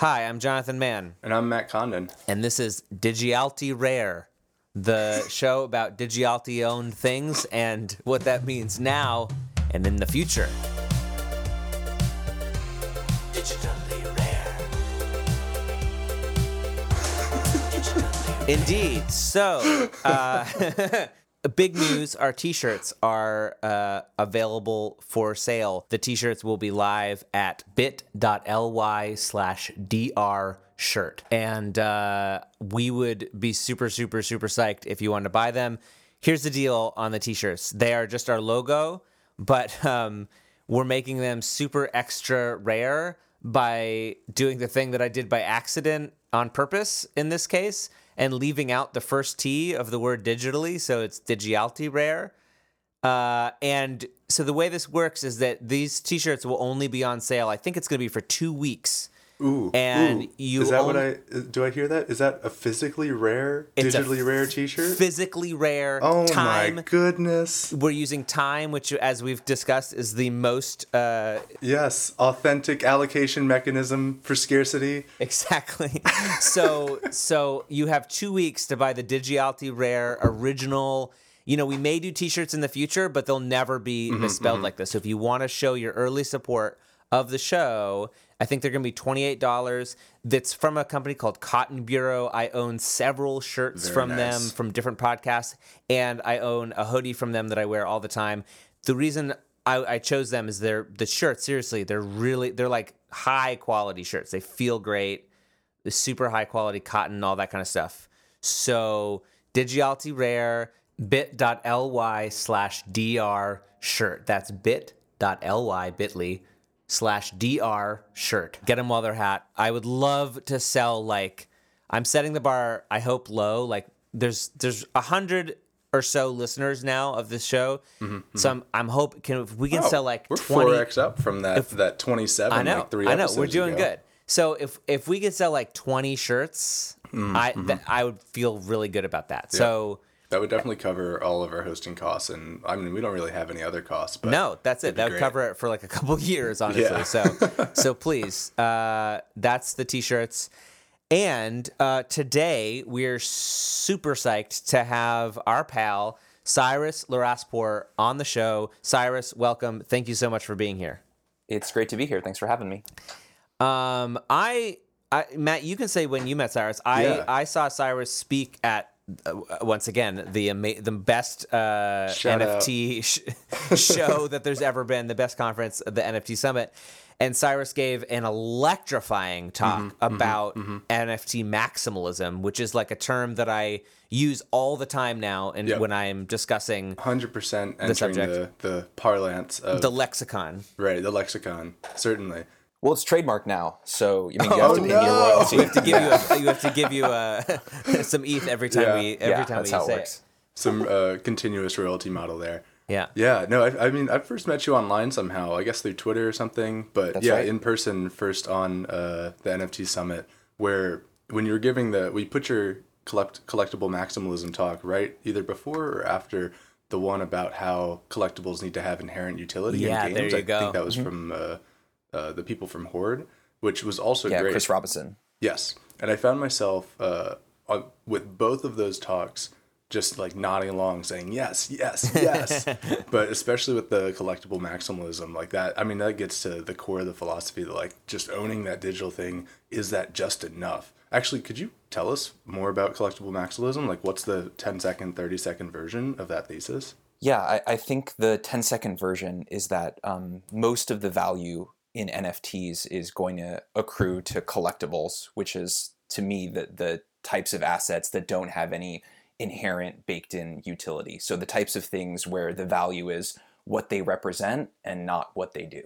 Hi, I'm Jonathan Mann, And I'm Matt Condon. and this is Digialti Rare, the show about Digialti owned things and what that means now and in the future. Digitally rare. Indeed. So, uh, big news our t shirts are uh, available for sale. The t shirts will be live at bit.ly slash dr shirt. And uh, we would be super, super, super psyched if you wanted to buy them. Here's the deal on the t shirts they are just our logo, but um, we're making them super extra rare by doing the thing that I did by accident on purpose in this case and leaving out the first T of the word digitally. So it's digialti rare. Uh, and so the way this works is that these t shirts will only be on sale. I think it's going to be for two weeks. Ooh. And ooh. you Is that what I do I hear that? Is that a physically rare, digitally rare t-shirt? Physically rare. oh time. my goodness. We're using time, which, as we've discussed, is the most uh, Yes, authentic allocation mechanism for scarcity. Exactly. so so you have two weeks to buy the Digialti Rare original. You know, we may do T-shirts in the future, but they'll never be misspelled like this. So if you want to show your early support of the show, I think they're going to be twenty eight dollars. That's from a company called Cotton Bureau. I own several shirts Very from nice. them from different podcasts, and I own a hoodie from them that I wear all the time. The reason I, I chose them is they're the shirts. Seriously, they're really they're like high quality shirts. They feel great the super high quality cotton, all that kind of stuff. So Digialty Rare, bit.ly slash dr shirt. That's bit.ly bit.ly slash dr shirt. Get them while they're hot. I would love to sell like I'm setting the bar. I hope low. Like there's there's a hundred or so listeners now of this show. So I'm I'm hope can if we can Mm-hmm, Oh, sell like we're 20 four x up from that that 27 I know. like three I know. We're doing ago. good. So if if we could sell like 20 shirts, Mm, I mm-hmm. th- I would feel really good about that. So That would definitely cover all of our hosting costs and I mean we don't really have any other costs, but no, that's it. That would great. cover it for like a couple years, honestly. Yeah. So so please, uh, that's the t-shirts. And uh, today we're super psyched to have our pal Cyrus Laraspor on the show. Cyrus, welcome. Thank you so much for being here. It's great to be here. Thanks for having me. Um, I, I, Matt, you can say when you met Cyrus. I, Yeah. I saw Cyrus speak at once again the ama- the best uh, NFT sh- show that there's ever been, the best conference, the NFT Summit. And Cyrus gave an electrifying talk Mm-hmm, about NFT maximalism, which is like a term that I use all the time now, and Yep. when I'm discussing 100% entering subject. the, the parlance of the lexicon. right, the lexicon. Certainly. Well, it's trademark now, so you mean you Oh, have to pay me a no! royalty. We have to give you a, you have to give you a, some ETH every time Yeah. we every yeah, time that's we how it say works. Some uh, continuous royalty model there. Yeah. Yeah, no, I, I mean, I first met you online somehow. I guess through Twitter or something. But That's yeah, right. in person first on uh, the NFT summit, where when you were giving the, we put your collect collectible maximalism talk right either before or after the one about how collectibles need to have inherent utility Yeah, in there games. you I go. think that was from uh, uh, the people from Horde, which was also Yeah, great. Chris Robinson. Yes, and I found myself uh, on, with both of those talks just like nodding along, saying yes, yes, yes. but especially with the collectible maximalism, like that. I mean, that gets to the core of the philosophy that like just owning that digital thing is that just enough. Actually, could you tell us more about collectible maximalism? Like, what's the 10 second, 30 second version of that thesis? Yeah, I, I think the 10 second version is that um, most of the value in NFTs is going to accrue to collectibles, which is to me the, the types of assets that don't have any inherent baked in utility. So the types of things where the value is what they represent and not what they do.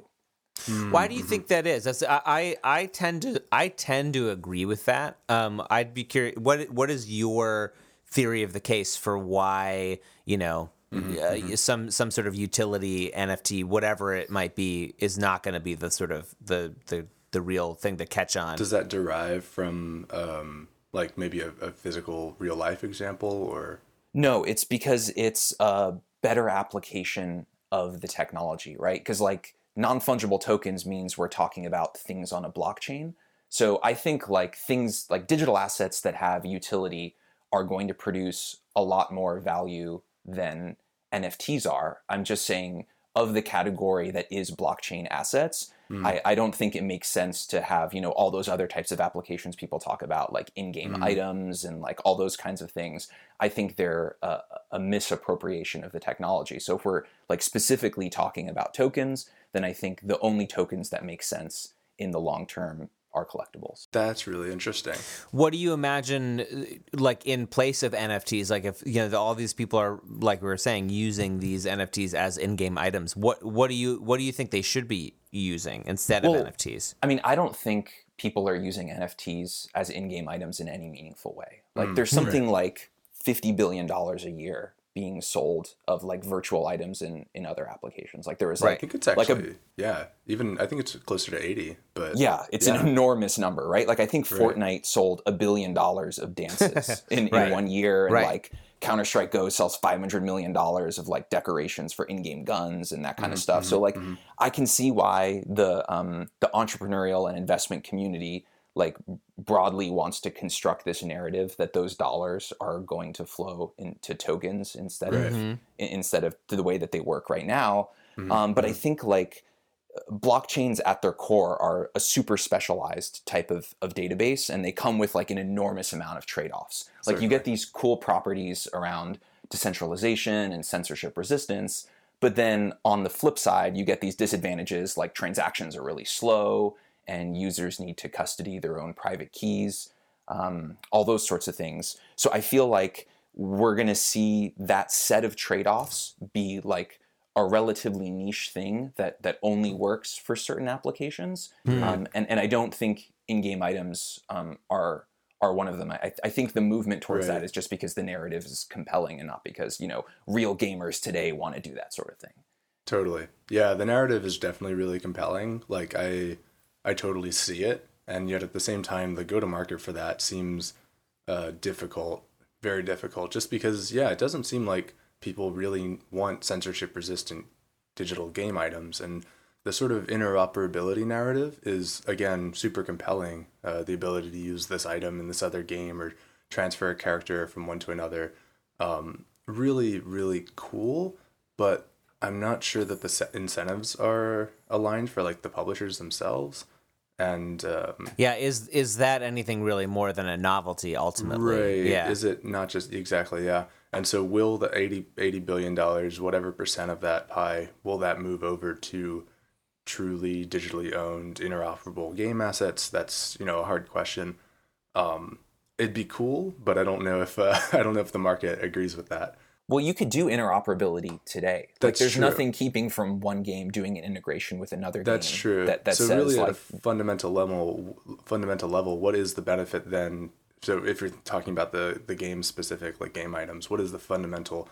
Why do you think that is? That's, I, I I tend to I tend to agree with that. Um, I'd be curious. What what is your theory of the case for why you know uh, some some sort of utility NFT, whatever it might be, is not going to be the sort of the the the real thing to catch on? Does that derive from um, like maybe a, a physical real life example or? No, it's because it's a better application of the technology, right? Because like non fungible tokens means we're talking about things on a blockchain. So I think like things like digital assets that have utility are going to produce a lot more value than NFTs are. I'm just saying of the category that is blockchain assets, mm. I, I, don't think it makes sense to have, you know, all those other types of applications people talk about, like in-game mm. items and like all those kinds of things. I think they're a, a misappropriation of the technology. So if we're like specifically talking about tokens, then I think the only tokens that make sense in the long term are collectibles. That's really interesting. What do you imagine, like in place of NFTs? Like if you know all these people are, like we were saying, using these NFTs as in-game items. What what do you what do you think they should be using instead well, of NFTs? I mean, I don't think people are using NFTs as in-game items in any meaningful way. Like mm, there's something right. like fifty billion dollars a year being sold of like virtual items in in other applications. Like there was like I think it's actually like a, yeah, even I think it's closer to 80, but Yeah, it's yeah. an enormous number, right? Like I think Fortnite right. sold a billion dollars of dances in, right. in one year and right. like Counter Strike Go sells five hundred million dollars of like decorations for in-game guns and that kind mm-hmm, of stuff. Mm-hmm, so like, mm-hmm. I can see why the um, the entrepreneurial and investment community like broadly wants to construct this narrative that those dollars are going to flow into tokens instead right. of mm-hmm. instead of the way that they work right now. Mm-hmm. Um, but I mm-hmm. think like blockchains at their core are a super specialized type of, of database and they come with like an enormous amount of trade-offs like Certainly. you get these cool properties around decentralization and censorship resistance but then on the flip side you get these disadvantages like transactions are really slow and users need to custody their own private keys, um, all those sorts of things. So I feel like we're going to see that set of trade offs be like a relatively niche thing that that only works for certain applications. Mm. Um, and and I don't think in-game items um, are are one of them. I, I think the movement towards right. that is just because the narrative is compelling and not because you know real gamers today want to do that sort of thing. Totally. Yeah, the narrative is definitely really compelling. Like I I totally see it, and yet at the same time, the go to market for that seems uh, difficult, very difficult. Just because, yeah, it doesn't seem like people really want censorship resistant digital game items, and the sort of interoperability narrative is again super compelling. Uh, the ability to use this item in this other game or transfer a character from one to another, um, really, really cool. But I'm not sure that the incentives are aligned for like the publishers themselves and um, yeah is is that anything really more than a novelty ultimately? Right. Yeah. Is it not just exactly yeah. And so will the 80, 80 billion dollars whatever percent of that pie will that move over to truly digitally owned interoperable game assets? That's you know a hard question. Um, it'd be cool but i don't know if uh, i don't know if the market agrees with that well, you could do interoperability today. That's like, there's true. nothing keeping from one game doing an integration with another That's game. true. That, that so says really, like, at a fundamental level, fundamental level, what is the benefit then? So if you're talking about the the game specific, like game items, what is the fundamental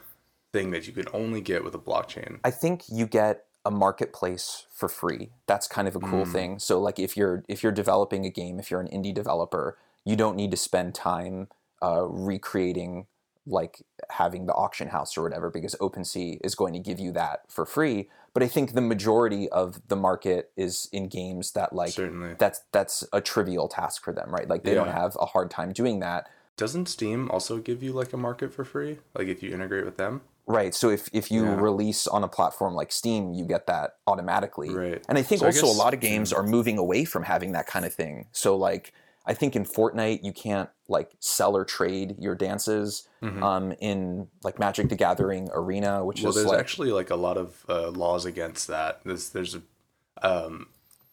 thing that you could only get with a blockchain? I think you get a marketplace for free. That's kind of a cool mm. thing. So like if you're if you're developing a game, if you're an indie developer, you don't need to spend time uh, recreating like having the auction house or whatever because OpenSea is going to give you that for free. But I think the majority of the market is in games that like Certainly. that's that's a trivial task for them, right? Like they yeah. don't have a hard time doing that. Doesn't Steam also give you like a market for free? Like if you integrate with them? Right. So if, if you yeah. release on a platform like Steam, you get that automatically. Right. And I think so also I guess, a lot of games are moving away from having that kind of thing. So like I think in Fortnite you can't like sell or trade your dances. Mm-hmm. Um, in like Magic the Gathering Arena, which well, is there's like, actually like a lot of uh, laws against that. There's there's a, um,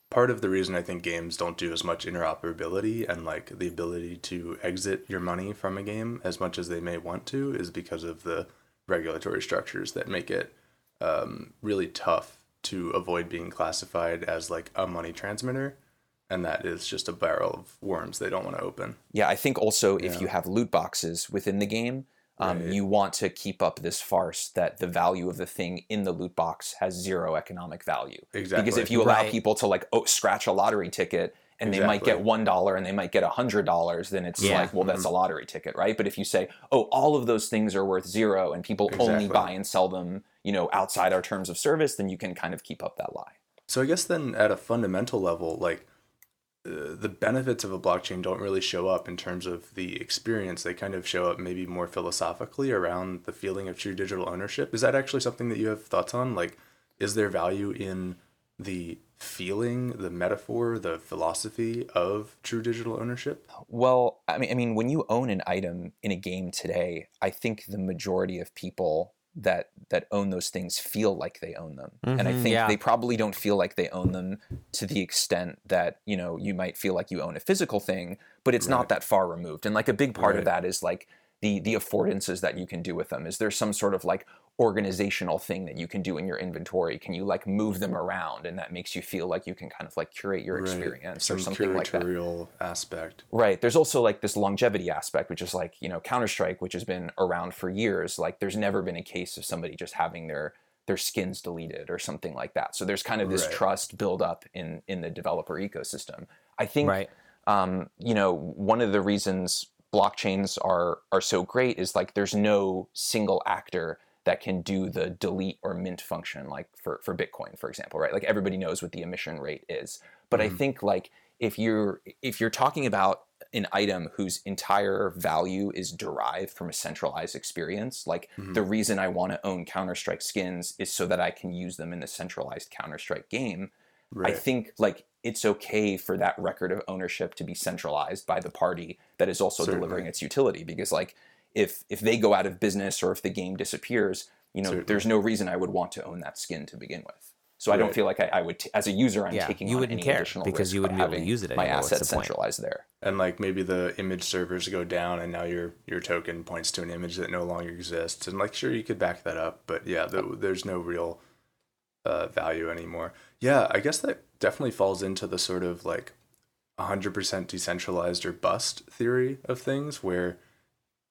part of the reason I think games don't do as much interoperability and like the ability to exit your money from a game as much as they may want to is because of the regulatory structures that make it um, really tough to avoid being classified as like a money transmitter and that is just a barrel of worms they don't want to open. Yeah, I think also yeah. if you have loot boxes within the game, um, right. you want to keep up this farce that the value of the thing in the loot box has zero economic value. Exactly. Because if you allow right. people to like oh, scratch a lottery ticket and exactly. they might get one dollar and they might get a hundred dollars, then it's yeah. like, well, that's mm-hmm. a lottery ticket, right? But if you say, oh, all of those things are worth zero and people exactly. only buy and sell them, you know, outside our terms of service, then you can kind of keep up that lie. So I guess then at a fundamental level, like the benefits of a blockchain don't really show up in terms of the experience. They kind of show up maybe more philosophically around the feeling of true digital ownership. Is that actually something that you have thoughts on? Like, is there value in the feeling, the metaphor, the philosophy of true digital ownership? Well, I mean, I mean, when you own an item in a game today, I think the majority of people that that own those things feel like they own them, and I Mhm, think yeah. they probably don't feel like they own them to the extent that you know you might feel like you own a physical thing, but it's Right. not that far removed. And like a big part Right. of that is like the the affordances that you can do with them. Is there some sort of like organizational thing that you can do in your inventory? Can you like move them around, and that makes you feel like you can kind of like curate your Right. experience Some or something like that? curatorial aspect. Right. There's also like this longevity aspect, which is like, you know, Counter Strike, which has been around for years. Like there's never been a case of somebody just having their their skins deleted or something like that. So there's kind of this Right. trust build up in in the developer ecosystem. I think Right. um, you know, one of the reasons blockchains are are so great is like there's no single actor that can do the delete or mint function like for for Bitcoin, for example, right? Like everybody knows what the emission rate is. But I Mhm. think like if you're if you're talking about an item whose entire value is derived from a centralized experience, like Mhm. the reason I want to own Counter-Strike skins is so that I can use them in the centralized Counter-Strike game. Right. I think like it's okay for that record of ownership to be centralized by the party that is also Certainly. delivering its utility because like if if they go out of business or if the game disappears, you know, Certainly. there's no reason I would want to own that skin to begin with. So I don't feel like I, I would, t- as a user, I'm Yeah, taking you wouldn't any care additional because you wouldn't be able to use it My anymore. What's assets the point? centralized there. and like maybe the image servers go down and now your your token points to an image that no longer exists and like sure you could back that up but yeah th- there's no real uh, value anymore yeah i guess that definitely falls into the sort of like 100% decentralized or bust theory of things where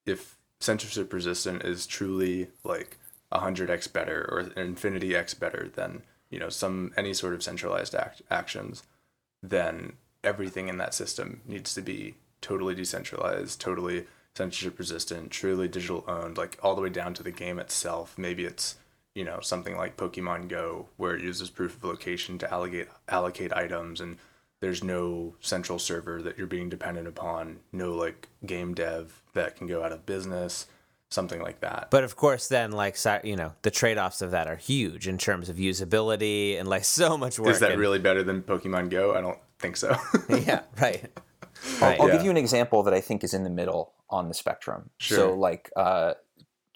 if censorship resistant is truly like 100x better or infinity x better than you know some any sort of centralized act, actions then everything in that system needs to be totally decentralized, totally censorship resistant, truly digital owned, like all the way down to the game itself. Maybe it's, you know, something like Pokemon Go where it uses proof of location to allocate allocate items and there's no central server that you're being dependent upon, no like game dev that can go out of business, something like that. But of course, then like you know, the trade-offs of that are huge in terms of usability and like so much work. Is that and- really better than Pokemon Go? I don't think so. yeah, right. I'll, I'll Yeah. give you an example that I think is in the middle on the spectrum. Sure. So, like uh,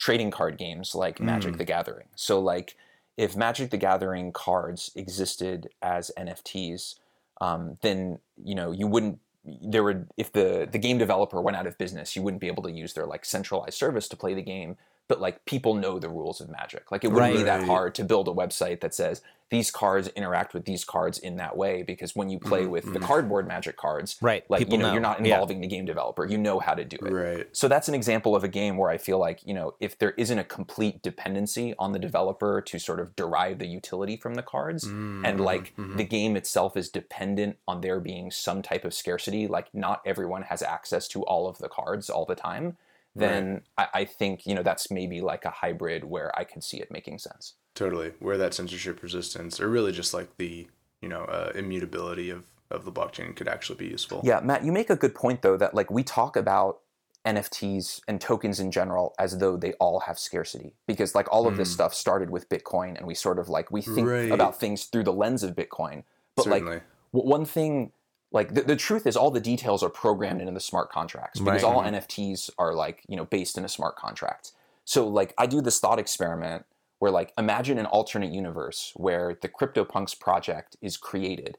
trading card games like Magic Mm. the Gathering. So, like if Magic the Gathering cards existed as NFTs, um, then you know you wouldn't. There would if the the game developer went out of business, you wouldn't be able to use their like centralized service to play the game. But like people know the rules of Magic. Like it wouldn't be that hard to build a website that says these cards interact with these cards in that way because when you play Mhm, with the mhm. cardboard Magic cards, Right. like People you know, know. you're not Yeah. involving the game developer you know how to do it right. so that's an example of a game where i feel like you know if there isn't a complete dependency on the developer to sort of derive the utility from the cards and Mhm, like mhm. the game itself is dependent on there being some type of scarcity like not everyone has access to all of the cards all the time then I, I think you know that's maybe like a hybrid where i could see it making sense Totally. Where that censorship resistance, or really just like the, you know, uh, immutability of, of the blockchain could actually be useful. Yeah, Matt, you make a good point though that like we talk about NFTs and tokens in general as though they all have scarcity because like all of this Mm. stuff started with Bitcoin and we sort of like we think Right. about things through the lens of Bitcoin. But Certainly. like one thing like the, the truth is all the details are programmed into the smart contracts because Right. all NFTs are like, you know, based in a smart contract. So like I do this thought experiment where like imagine an alternate universe where the CryptoPunks project is created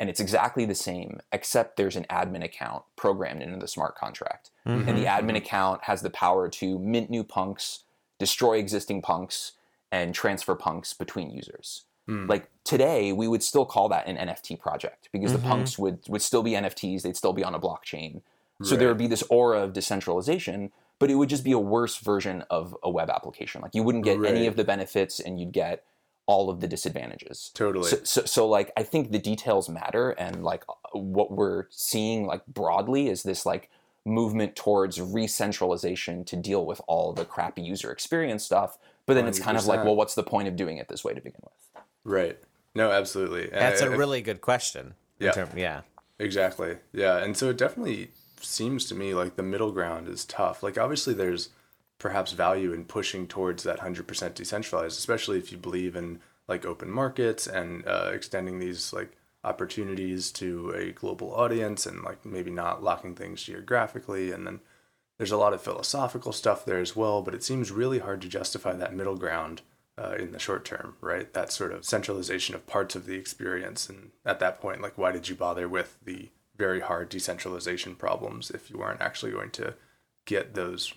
and it's exactly the same except there's an admin account programmed into the smart contract Mhm. and the Mhm, admin account has the power to mint new punks destroy existing punks and transfer punks between users Mm. like today we would still call that an nft project because Mhm. the punks would would still be nfts they'd still be on a blockchain so there would be this aura of decentralization but it would just be a worse version of a web application like you wouldn't get any of the benefits and you'd get all of the disadvantages Totally. so, so, so like i think the details matter and like uh, what we're seeing like broadly is this like movement towards re-centralization to deal with all the crappy user experience stuff but then it's kind of like well what's the point of doing it this way to begin with right. No, absolutely. That's I- a I- really good question. Yeah. term- yeah. Exactly. Yeah. And so it definitely seems to me like the middle ground is tough. Like, obviously, there's perhaps value in pushing towards that 100% decentralized, especially if you believe in like open markets and uh, extending these like opportunities to a global audience and like maybe not locking things geographically. And then there's a lot of philosophical stuff there as well, but it seems really hard to justify that middle ground uh, in the short term, right? That sort of centralization of parts of the experience. And at that point, like, why did you bother with the very hard decentralization problems if you weren't actually going to get those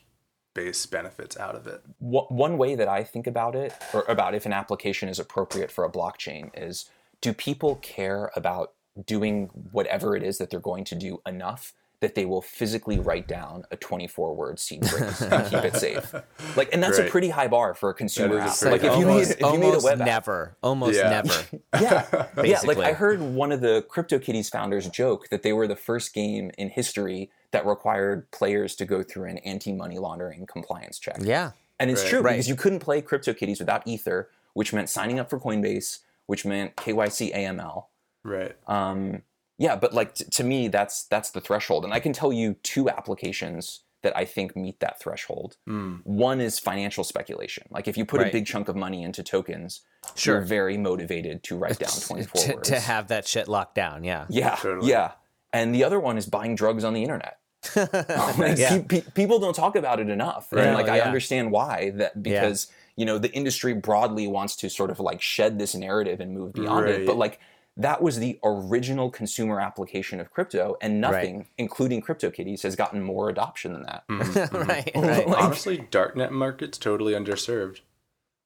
base benefits out of it? One way that I think about it, or about if an application is appropriate for a blockchain, is do people care about doing whatever it is that they're going to do enough that they will physically write down a 24 word seed phrase and keep it safe. Like, and that's Right. a pretty high bar for a consumer That is a app. pretty Like, if high you bar. made, if you made a almost web app, never, almost Yeah. never. yeah, yeah. Like I heard one of the CryptoKitties founders joke that they were the first game in history that required players to go through an anti-money laundering compliance check. Yeah, And it's Right. true Right. because you couldn't play CryptoKitties without Ether, which meant signing up for Coinbase, which meant KYC AML. Right. Um, yeah, but like t- to me, that's that's the threshold, and I can tell you two applications that I think meet that threshold. Hmm. One is financial speculation. Like if you put a big chunk of money into tokens, Sure. you're very motivated to write down 24 to, words. to have that shit locked down. Yeah, yeah, Totally. yeah. And the other one is buying drugs on the internet. Like, Yeah. pe- pe- people don't talk about it enough, and like Oh, I understand why. That because you know the industry broadly wants to sort of like shed this narrative and move beyond it, but like that was the original consumer application of crypto, and nothing, including CryptoKitties, has gotten more adoption than that. right, right. Honestly, darknet market's totally underserved.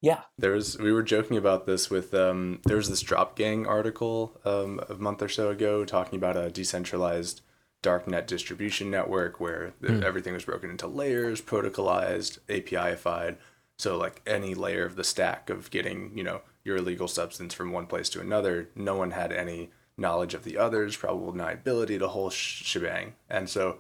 Yeah, There's we were joking about this with um there was this Drop Gang article um a month or so ago talking about a decentralized darknet distribution network where th- everything was broken into layers, protocolized, APIified. So like any layer of the stack of getting, you know, your illegal substance from one place to another, no one had any knowledge of the others, probable deniability, the whole sh- shebang. And so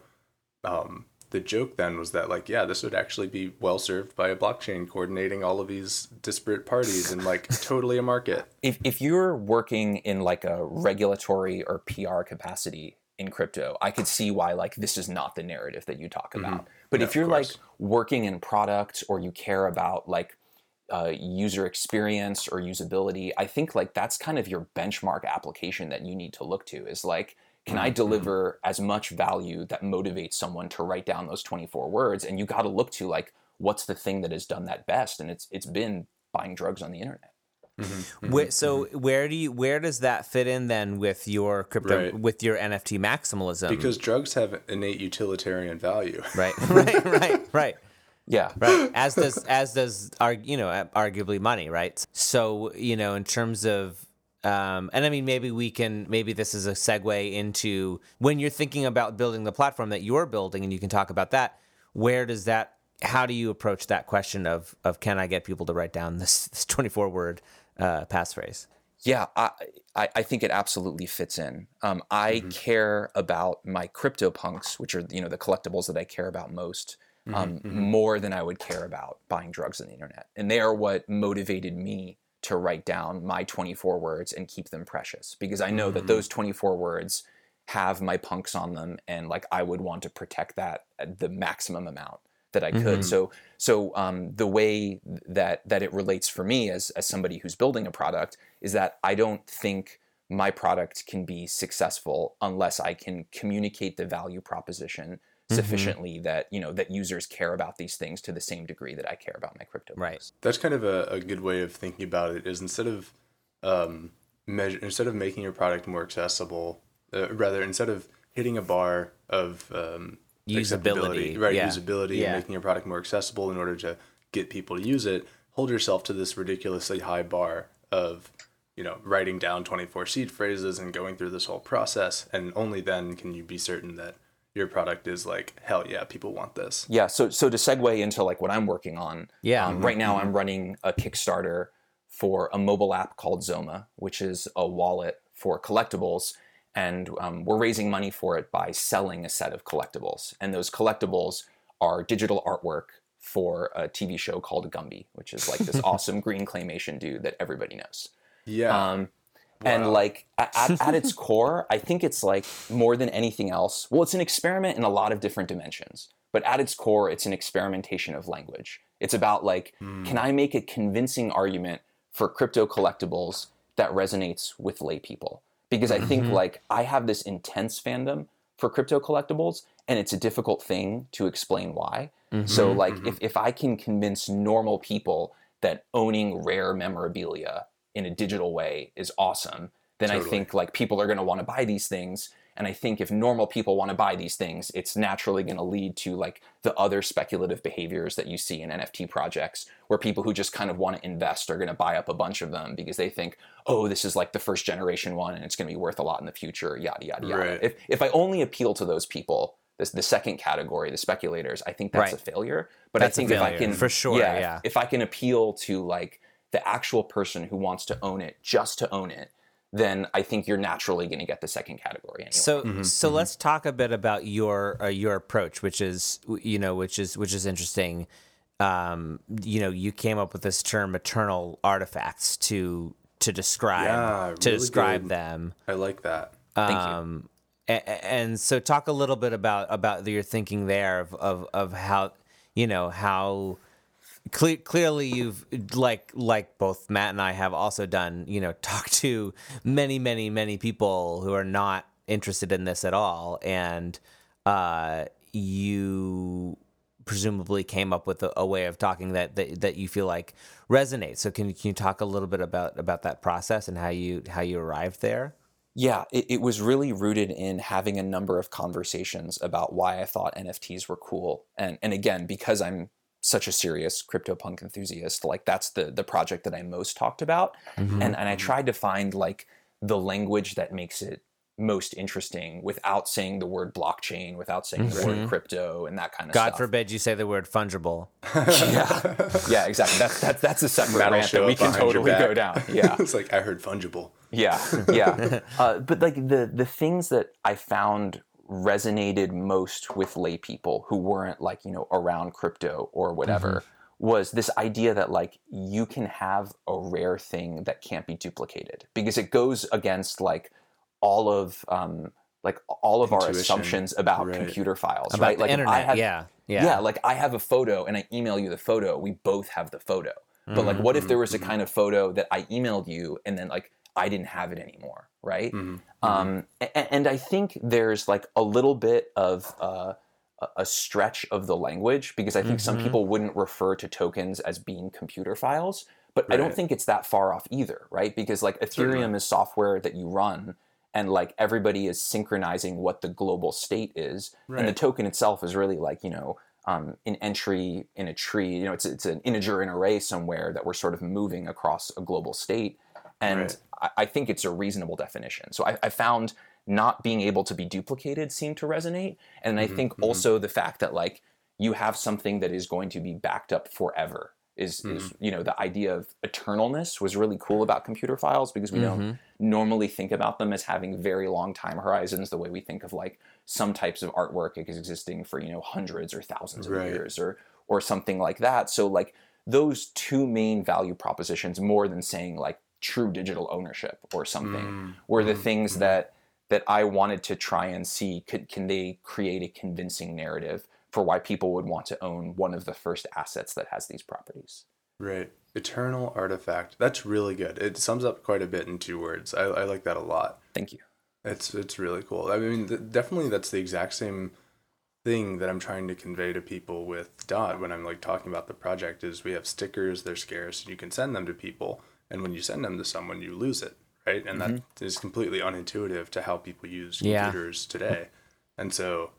um, the joke then was that like yeah this would actually be well served by a blockchain coordinating all of these disparate parties and like totally a market if if you're working in like a regulatory or PR capacity in crypto, I could see why like this is not the narrative that you talk about. But Yeah, if you're like working in product or you care about like uh, user experience or usability, I think like that's kind of your benchmark application that you need to look to is like, can I mm-hmm. deliver as much value that motivates someone to write down those 24 words? And you got to look to like, what's the thing that has done that best? And it's it's been buying drugs on the internet. Mm-hmm. Where, mm-hmm. so where do you where does that fit in then with your crypto Right. with your NFT maximalism? because drugs have innate utilitarian value right, right, right, right. Yeah. right. As does as does our you know arguably money right? So you know in terms of um, and i mean maybe we can maybe this is a segue into when you're thinking about building the platform that you're building and you can talk about that where does that how do you approach that question of of can i get people to write down this, this 24 word uh, passphrase? Yeah, I, I, I think it absolutely fits in. Um, I care about my crypto punks, which are you know the collectibles that I care about most, um, more than I would care about buying drugs on the internet, and they are what motivated me to write down my 24 words and keep them precious because I know that those 24 words have my punks on them, and like I would want to protect that at the maximum amount that I could. So so um, the way that that it relates for me as as somebody who's building a product is that I don't think my product can be successful unless I can communicate the value proposition sufficiently that you know that users care about these things to the same degree that I care about my crypto. right that's kind of a, a good way of thinking about it is instead of um, measure instead of making your product more accessible uh, rather instead of hitting a bar of um, Usability, right yeah. usability Yeah. and making your product more accessible in order to get people to use it hold yourself to this ridiculously high bar of you know writing down 24 seed phrases and going through this whole process and only then can you be certain that your product is like hell yeah people want this Yeah. So so to segue into like what I'm working on. Yeah. um, right now, I'm running a Kickstarter for a mobile app called Zoma, which is a wallet for collectibles, and um, we're raising money for it by selling a set of collectibles, and those collectibles are digital artwork for a TV show called Gumby, which is like this awesome green claymation dude that everybody knows. yeah Um, And like at, at its core, I think it's like more than anything else. Well, it's an experiment in a lot of different dimensions, but at its core, it's an experimentation of language. It's about like, hmm. can I make a convincing argument for crypto collectibles that resonates with lay people? Because I think mm-hmm. like I have this intense fandom for crypto collectibles, and it's a difficult thing to explain why. So mm-hmm. like mm-hmm. if, if I can convince normal people that owning rare memorabilia in a digital way is awesome, then I think like people are going to want to buy these things. And I think if normal people want to buy these things, it's naturally going to lead to like the other speculative behaviors that you see in NFT projects, where people who just kind of want to invest are going to buy up a bunch of them because they think, oh, this is like the first generation one and it's going to be worth a lot in the future, yada yada yada. Right. If if I only appeal to those people, this the second category, the speculators, I think that's Right. a failure. But That's a I think if I can for sure, yeah, if- yeah. if I can appeal to like the actual person who wants to own it just to own it, then I think you're naturally going to get the second category anyway. So so let's talk a bit about your uh, your approach, which is you know which is which is interesting. Um, you know, you came up with this term "eternal artifacts" to to describe Yeah, to really describe good. them. I like that. Thank you. Um, a- a- and so talk a little bit about about your thinking there of of, of how you know how cle- clearly you've like like both Matt and I have also done you know talk to many many many people who are not interested in this at all. And uh you presumably came up with a, a way of talking that, that that you feel like resonates. So can, you- can you talk a little bit about about that process and how you how you arrived there? Yeah, it, it was really rooted in having a number of conversations about why I thought NFTs were cool. And and again, because I'm such a serious crypto punk enthusiast, like that's the the project that I most talked about. Mm-hmm. And and I tried to find like the language that makes it most interesting without saying the word blockchain, without saying the word crypto and that kind of Mm-hmm. God stuff. forbid you say the word fungible. yeah, yeah, exactly. That's that's that's a separate That'll rant show that we can totally go down. Yeah. it's like I heard fungible. Yeah, yeah. uh, but like the the things that I found resonated most with lay people who weren't like you know around crypto or whatever was this idea that like you can have a rare thing that can't be duplicated because it goes against like all of um, like all of our assumptions about Right. computer files, About right? like if I have- yeah, yeah. yeah, like I have a photo and I email you the photo. We both have the photo. But like, what if there was a kind of photo that I emailed you and then like I didn't have it anymore, right? Um, a- and I think there's like a little bit of uh, a- stretch of the language because I think some people wouldn't refer to tokens as being computer files, but I don't think it's that far off either, right? Because like Ethereum is software that you run. And like everybody is synchronizing what the global state is, and the token itself is really like you know um, an entry in a tree. You know, it's it's an integer in array somewhere that we're sort of moving across a global state, and Right. I, I think it's a reasonable definition. So I, I found not being able to be duplicated seemed to resonate, and I mm-hmm, think mm-hmm. also the fact that like you have something that is going to be backed up forever is is mm-hmm. you know the idea of eternalness was really cool about computer files because we don't normally think about them as having very long time horizons the way we think of like some types of artwork existing for you know hundreds or thousands of Right. years or or something like that so like those two main value propositions more than saying like true digital ownership or something mm, were the mm, things mm. that that I wanted to try and see could can they create a convincing narrative for why people would want to own one of the first assets that has these properties. Right. Eternal artifact. That's really good. It sums up quite a bit in two words. I, I like that a lot. Thank you. It's it's really cool. I mean, th- definitely that's the exact same thing that I'm trying to convey to people with Dot when I'm like talking about the project is we have stickers, they're scarce, and you can send them to people, and when you send them to someone, you lose it, right? And that is completely unintuitive to how people use Yeah. computers today. And so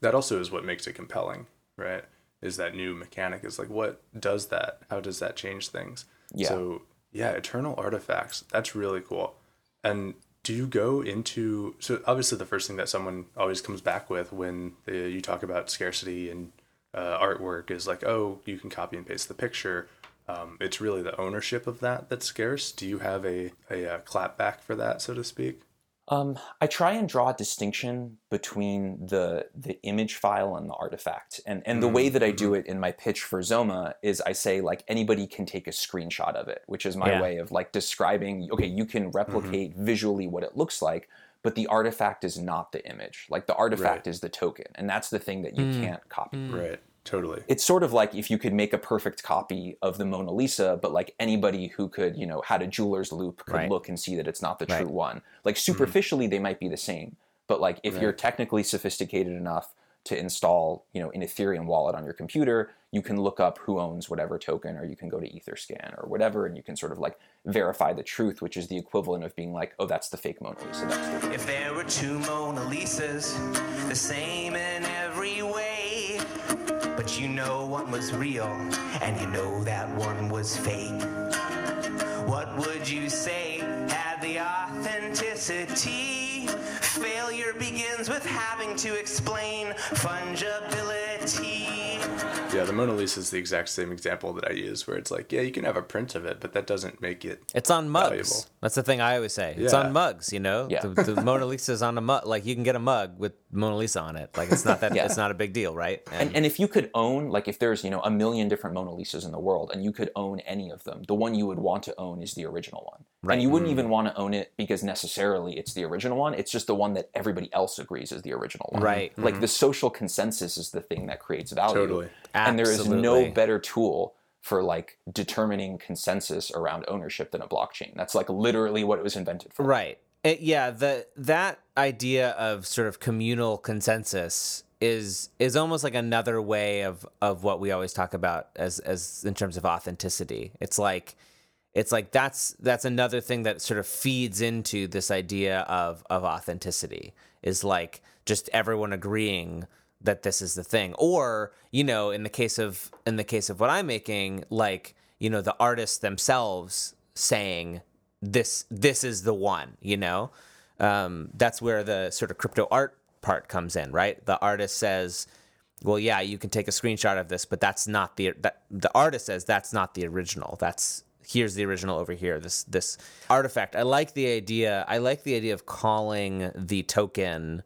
that also is what makes it compelling, right? Is that new mechanic is like what does that? How does that change things? Yeah. So yeah, eternal artifacts. That's really cool. And do you go into so obviously the first thing that someone always comes back with when they, you talk about scarcity and uh, artwork is like, oh, you can copy and paste the picture. Um, it's really the ownership of that that's scarce. Do you have a a, uh clap back for that, so to speak? Um, I try and draw a distinction between the the image file and the artifact, and and the way that I do it in my pitch for Zoma is I say like anybody can take a screenshot of it, which is my Yeah. way of like describing. Okay, you can replicate visually what it looks like, but the artifact is not the image. Like the artifact is the token, and that's the thing that you can't copy. Right. Totally. It's sort of like if you could make a perfect copy of the Mona Lisa, but like anybody who could, you know, had a jeweler's loupe could Right. look and see that it's not the Right. true one. Like hmm. superficially, they might be the same, but like if you're technically sophisticated enough to install, you know, an Ethereum wallet on your computer, you can look up who owns whatever token, or you can go to EtherScan or whatever, and you can sort of like verify the truth, which is the equivalent of being like, oh, that's the fake Mona Lisa. That's the If there were two Mona Lisas, the same in every way, but you know one was real and you know that one was fake, what would you say had the authenticity? Failure begins with having to explain fungibility. Yeah, the Mona Lisa is the exact same example that I use, where it's like, yeah, you can have a print of it, but that doesn't make it. It's on mugs. Valuable. That's the thing I always say. It's Yeah. on mugs, you know? Yeah. The, the Mona Lisa's on a mug. Like, you can get a mug with Mona Lisa on it. Like, it's not that, Yeah. it's not a big deal, right? And, and if you could own, like, if there's, you know, a million different Mona Lisas in the world and you could own any of them, the one you would want to own is the original one. Right. And you wouldn't mm. even want to own it because necessarily it's the original one. It's just the one that everybody else agrees is the original one. Right. Like, the mm-hmm. social consensus is the thing that creates value. Totally. And there is no better tool for, like, determining consensus around ownership than a blockchain. That's, like, literally what it was invented for. Right. It- yeah, the that idea of sort of communal consensus is is almost like another way of of what we always talk about as as in terms of authenticity. It's like it's like that's that's another thing that sort of feeds into this idea of of authenticity is like just everyone agreeing that this is the thing or you know in the case of in the case of what i'm making like you know the artists themselves saying this this is the one you know? Um, that's where the sort of crypto art part comes in right? The artist says well yeah you can take a screenshot of this but that's not the that the artist says that's not the original. That's here's the original over here this this artifact. I like the idea i like the idea of calling the token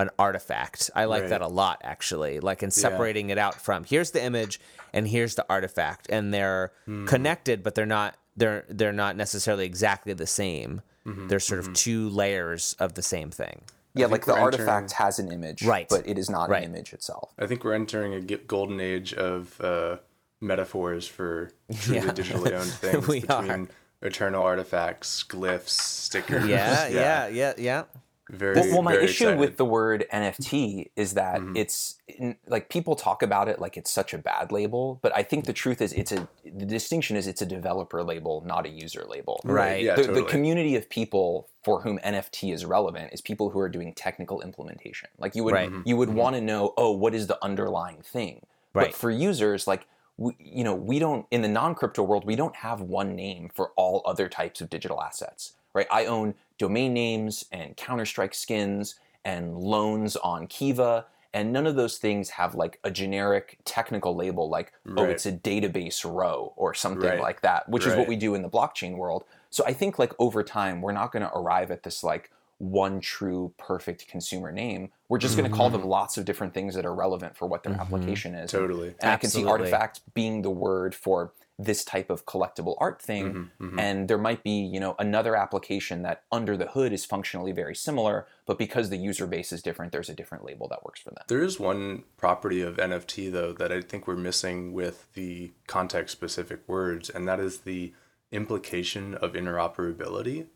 an artifact. I like Right. that a lot actually like in separating it out from here's the image and here's the artifact. And they're Hmm. connected but they're not they're they're not necessarily exactly the same Mm-hmm. they're sort of two layers of the same thing Yeah, like the entering- artifact has an image, Right. but it is not Right. an image itself. I think we're entering a golden age of uh, metaphors for truly Yeah. digitally owned things We are. between eternal artifacts, glyphs, stickers. yeah yeah yeah yeah Very, Well, well my very issue excited. with the word NFT is that Mm-hmm. it's like people talk about it like it's such a bad label, but I think the truth is it's a the distinction is it's a developer label, not a user label. Right. Yeah, the, totally. the community of people for whom NFT is relevant is people who are doing technical implementation. Like you would Right. you would want to know, oh, what is the underlying thing? Right. But for users, like we, you know, we don't in the non-crypto world, we don't have one name for all other types of digital assets. Right? I own domain names and Counter-Strike skins and loans on Kiva. And none of those things have like a generic technical label like, oh, it's a database row or something Right. like that, which is what we do in the blockchain world. So I think like over time, we're not going to arrive at this like one true perfect consumer name. We're just going to call them mm-hmm. lots of different things that are relevant for what their mm-hmm. application is. Totally. And I can see Absolutely. artifact being the word for this type of collectible art thing. Mm-hmm, mm-hmm. And there might be, you know, another application that under the hood is functionally very similar, but because the user base is different, there's a different label that works for them. There is one property of NFT though that I think we're missing with the context specific words, and that is the implication of interoperability.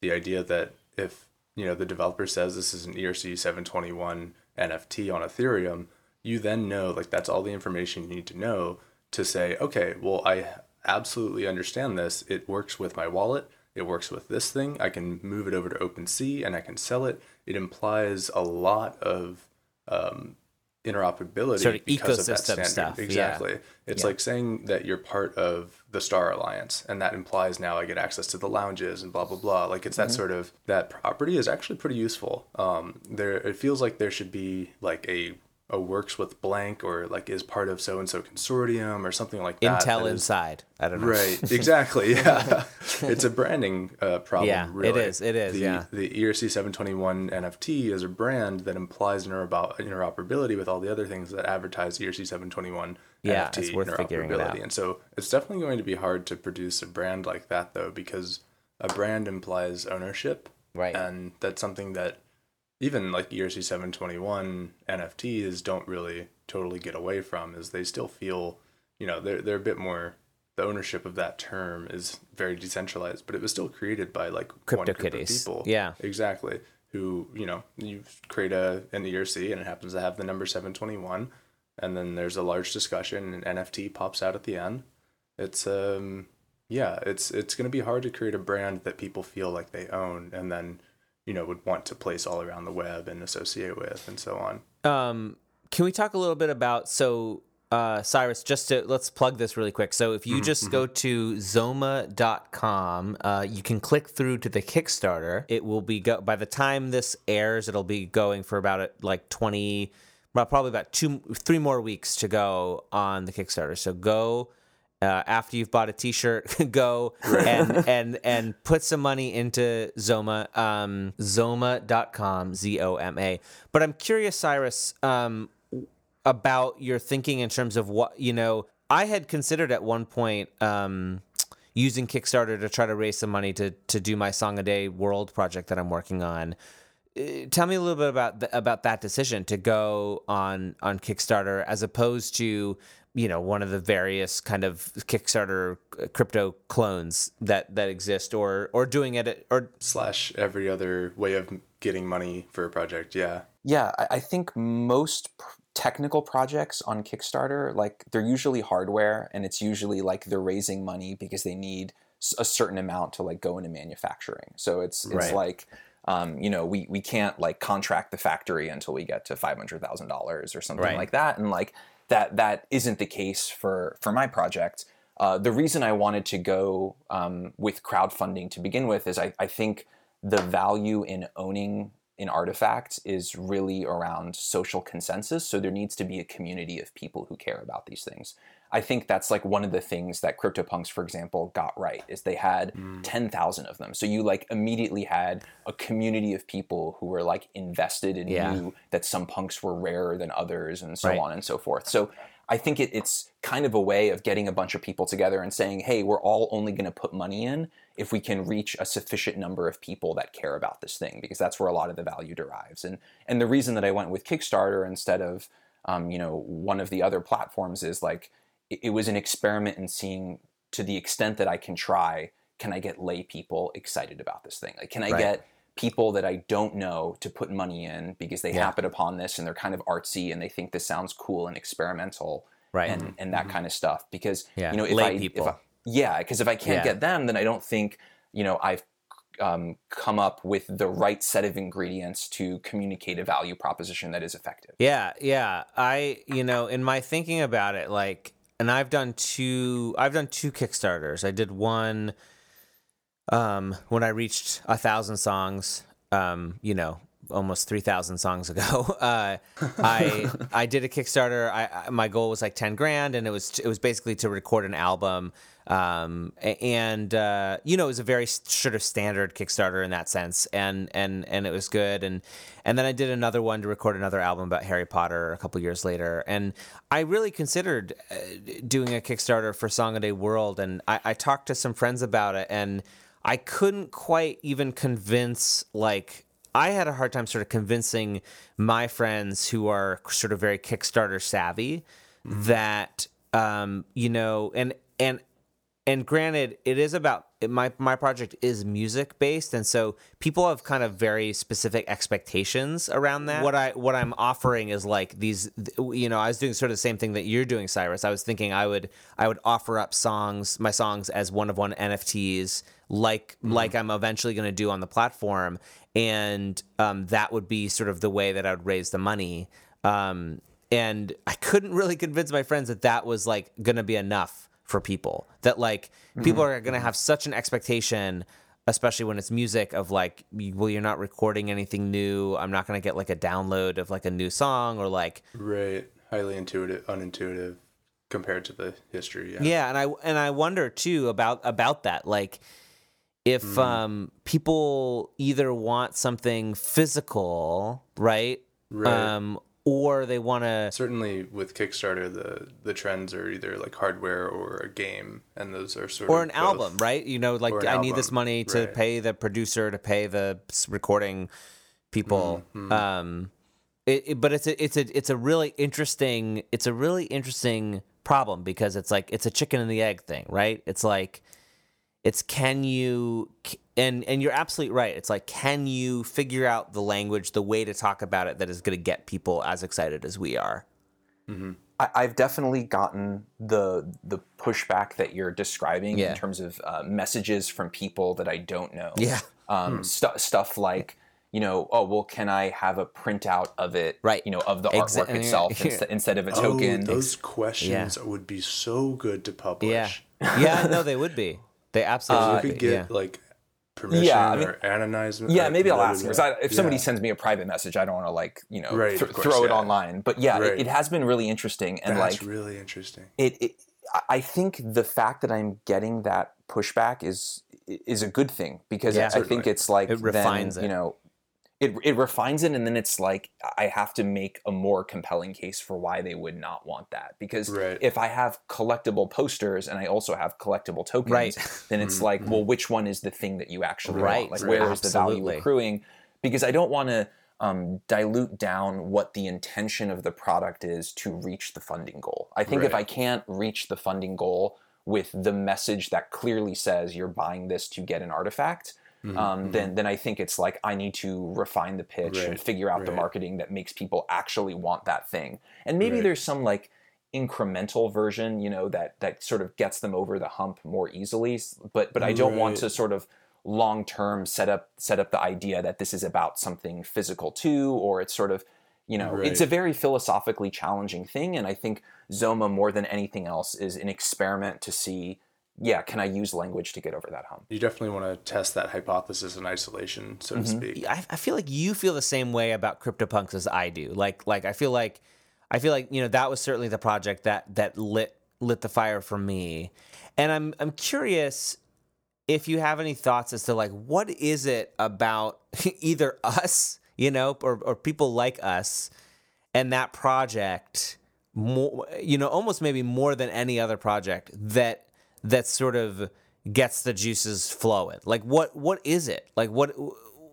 The idea that if you know the developer says this is an ERC 721 NFT on Ethereum, you then know like that's all the information you need to know to say, okay, well I absolutely understand this. It works with my wallet. It works with this thing. I can move it over to OpenSea and I can sell it. It implies a lot of um, interoperability Sort of because of that standard. stuff, yeah. Exactly. It's like saying that you're part of the Star Alliance, and that implies now I get access to the lounges and blah blah blah. Like it's that Mm-hmm. sort of that property is actually pretty useful. Um, there it feels like there should be like a a works with blank or like is part of so and so consortium or something like that. Intel that is- inside. I don't know. Right, exactly. Yeah, it's a branding uh, problem. Yeah, it really. is, it is, The, yeah. the ERC 721 NFT is a brand that implies interoper- interoperability with all the other things that advertise ERC 721 Yeah, NFT it's worth figuring it out. interoperability. And so it's definitely going to be hard to produce a brand like that though, because a brand implies ownership, Right. And that's something that even like ERC 721 NFTs don't really totally get away from is they still feel, you know, they're they're a bit more the ownership of that term is very decentralized, but it was still created by like one group of CryptoKitties. people. Yeah. Exactly. Who, you know, you create a an ERC and it happens to have the number 721 and then there's a large discussion and NFT pops out at the end. It's um yeah, it's it's going to be hard to create a brand that people feel like they own and then you know would want to place all around the web and associate with and so on. Um, can we talk a little bit about so uh, Cyrus? Just to let's plug this really quick. So if you just go to Zoma.com, uh, you can click through to the Kickstarter. It will be go by the time this airs, it'll be going for about uh, like twenty, well, probably about two, three more weeks to go on the Kickstarter. So go. Uh, after you've bought a T-shirt, go and and and put some money into Zoma, um, Zoma.com, Z O M A. But I'm curious, Cyrus, um, about your thinking in terms of what you know. I had considered at one point um, using Kickstarter to try to raise some money to to do my Song a Day World project that I'm working on. Uh, Tell me a little bit about th- about that decision to go on on Kickstarter as opposed to you know one of the various kind of Kickstarter uh, crypto clones that that exist or or doing it at- or Slash every other way of getting money for a project. Yeah. Yeah, I, I think most pr- technical projects on Kickstarter, like they're usually hardware, and it's usually like they're raising money because they need a certain amount to like go into manufacturing. So it's it's Right. like. Um, you know, we, we can't like contract the factory until we get to five hundred thousand dollars or something Right. like that, and like that that isn't the case for for my project. Uh, the reason I wanted to go um, with crowdfunding to begin with is I, I think the value in owning an artifact is really around social consensus. So there needs to be a community of people who care about these things. I think that's like one of the things that CryptoPunks, for example, got right is they had 10,000 of them. So you like immediately had a community of people who were like invested and Yeah. knew that some punks were rarer than others and so Right. on and so forth. So I think it, it's kind of a way of getting a bunch of people together and saying, hey, we're all only going to put money in if we can reach a sufficient number of people that care about this thing, because that's where a lot of the value derives. And and the reason that I went with Kickstarter instead of um, you know one of the other platforms is like it, was an experiment in seeing to the extent that I can try, can I get lay people excited about this thing? Like, can I Right. get people that I don't know to put money in because they Yeah. happen upon this and they're kind of artsy and they think this sounds cool and experimental Right. and and that kind of stuff because Yeah, you know if lay I, people. if I yeah because if I can't Yeah. get them then I don't think you know I've um, come up with the right set of ingredients to communicate a value proposition that is effective. Yeah, yeah. I, you know, in my thinking about it, like, and I've done two. I've done two Kickstarters. I did one um, when I reached a thousand songs. Um, you know, almost three thousand songs ago. Uh, I I did a Kickstarter. I, I my goal was like ten grand, and it was it was basically to record an album. Um, and uh, you know, it was a very sort of standard Kickstarter in that sense, and and and it was good. And and then I did another one to record another album about Harry Potter a couple years later. And I really considered uh, doing a Kickstarter for Song a Day World, and I, I talked to some friends about it, and I couldn't quite even convince like I had a hard time sort of convincing my friends who are sort of very Kickstarter savvy that um, you know, and and and granted, it is about my my project is music based, and so people have kind of very specific expectations around that. What I what I'm offering is like these, you know, I was doing sort of the same thing that you're doing, Cyrus. I was thinking I would I would offer up songs, my songs as one of one NFTs, like like I'm eventually going to do on the platform, and um, that would be sort of the way that I would raise the money. Um, and I couldn't really convince my friends that that was like going to be enough for people. That like people are going to have such an expectation especially when it's music of like well you're not recording anything new i'm not going to get like a download of like a new song or like Right. Highly intuitive, unintuitive compared to the history. Yeah. yeah and i and i wonder too about about that like if Mm. um people either want something physical right, Right. um or they want to Certainly with Kickstarter, the the trends are either like hardware or a game, and those are sort of or of an album right you know like i need this money to right. pay the producer to pay the recording people Mm-hmm. um it, it- but it's a it's a it's a really interesting it's a really interesting problem because it's like it's a chicken and the egg thing right it's like it's can you and and you're absolutely right it's like can you figure out the language the way to talk about it that is going to get people as excited as we are I, I've definitely gotten the the pushback that you're describing Yeah. in terms of uh, messages from people that I don't know. Yeah. Um, stu- stuff like you know, oh well, can I have a printout of it? Right. You know, of the Exa- artwork yeah, itself yeah. instead instead of a token. Oh, token. those questions would be so good to publish. yeah yeah no they would be they absolutely you would could get yeah. like permission Yeah, I mean- or anonymized. yeah, or maybe I'll ask blah, him. 'cause blah. I, if somebody sends me a private message, I don't want to like you know Right, th- course, throw it yeah. online. But yeah, Right. it, it has been really interesting and that's like really interesting. it, it I- I think the fact that I'm getting that pushback is is a good thing because Yeah. I think it's like It refines then, it. you know it it refines it and then it's like I have to make a more compelling case for why they would not want that because Right. if I have collectible posters and I also have collectible tokens Right. then it's like well which one is the thing that you actually Right. want like Right. where is the value accruing because I don't want to um, dilute down what the intention of the product is to reach the funding goal. I think if I can't reach the funding goal with the message that clearly says you're buying this to get an artifact, Mm-hmm, um, then then I think it's like I need to refine the pitch and figure out the marketing that makes people actually want that thing. And maybe Right. there's some like incremental version, you know, that that sort of gets them over the hump more easily. But but I don't want to sort of long term set up set up the idea that this is about something physical too, or it's sort of you know it's a very philosophically challenging thing, and I think Zoma more than anything else is an experiment to see. Yeah, can I use language to get over that hump? You definitely want to test that hypothesis in isolation, so to Mm-hmm. speak. I, I feel like you feel the same way about CryptoPunks as I do. Like like I feel like I feel like you know that was certainly the project that that lit lit the fire for me. And I'm I'm curious if you have any thoughts as to like what is it about either us, you know, or or people like us and that project more you know almost maybe more than any other project that that sort of gets the juices flowing like what what is it like what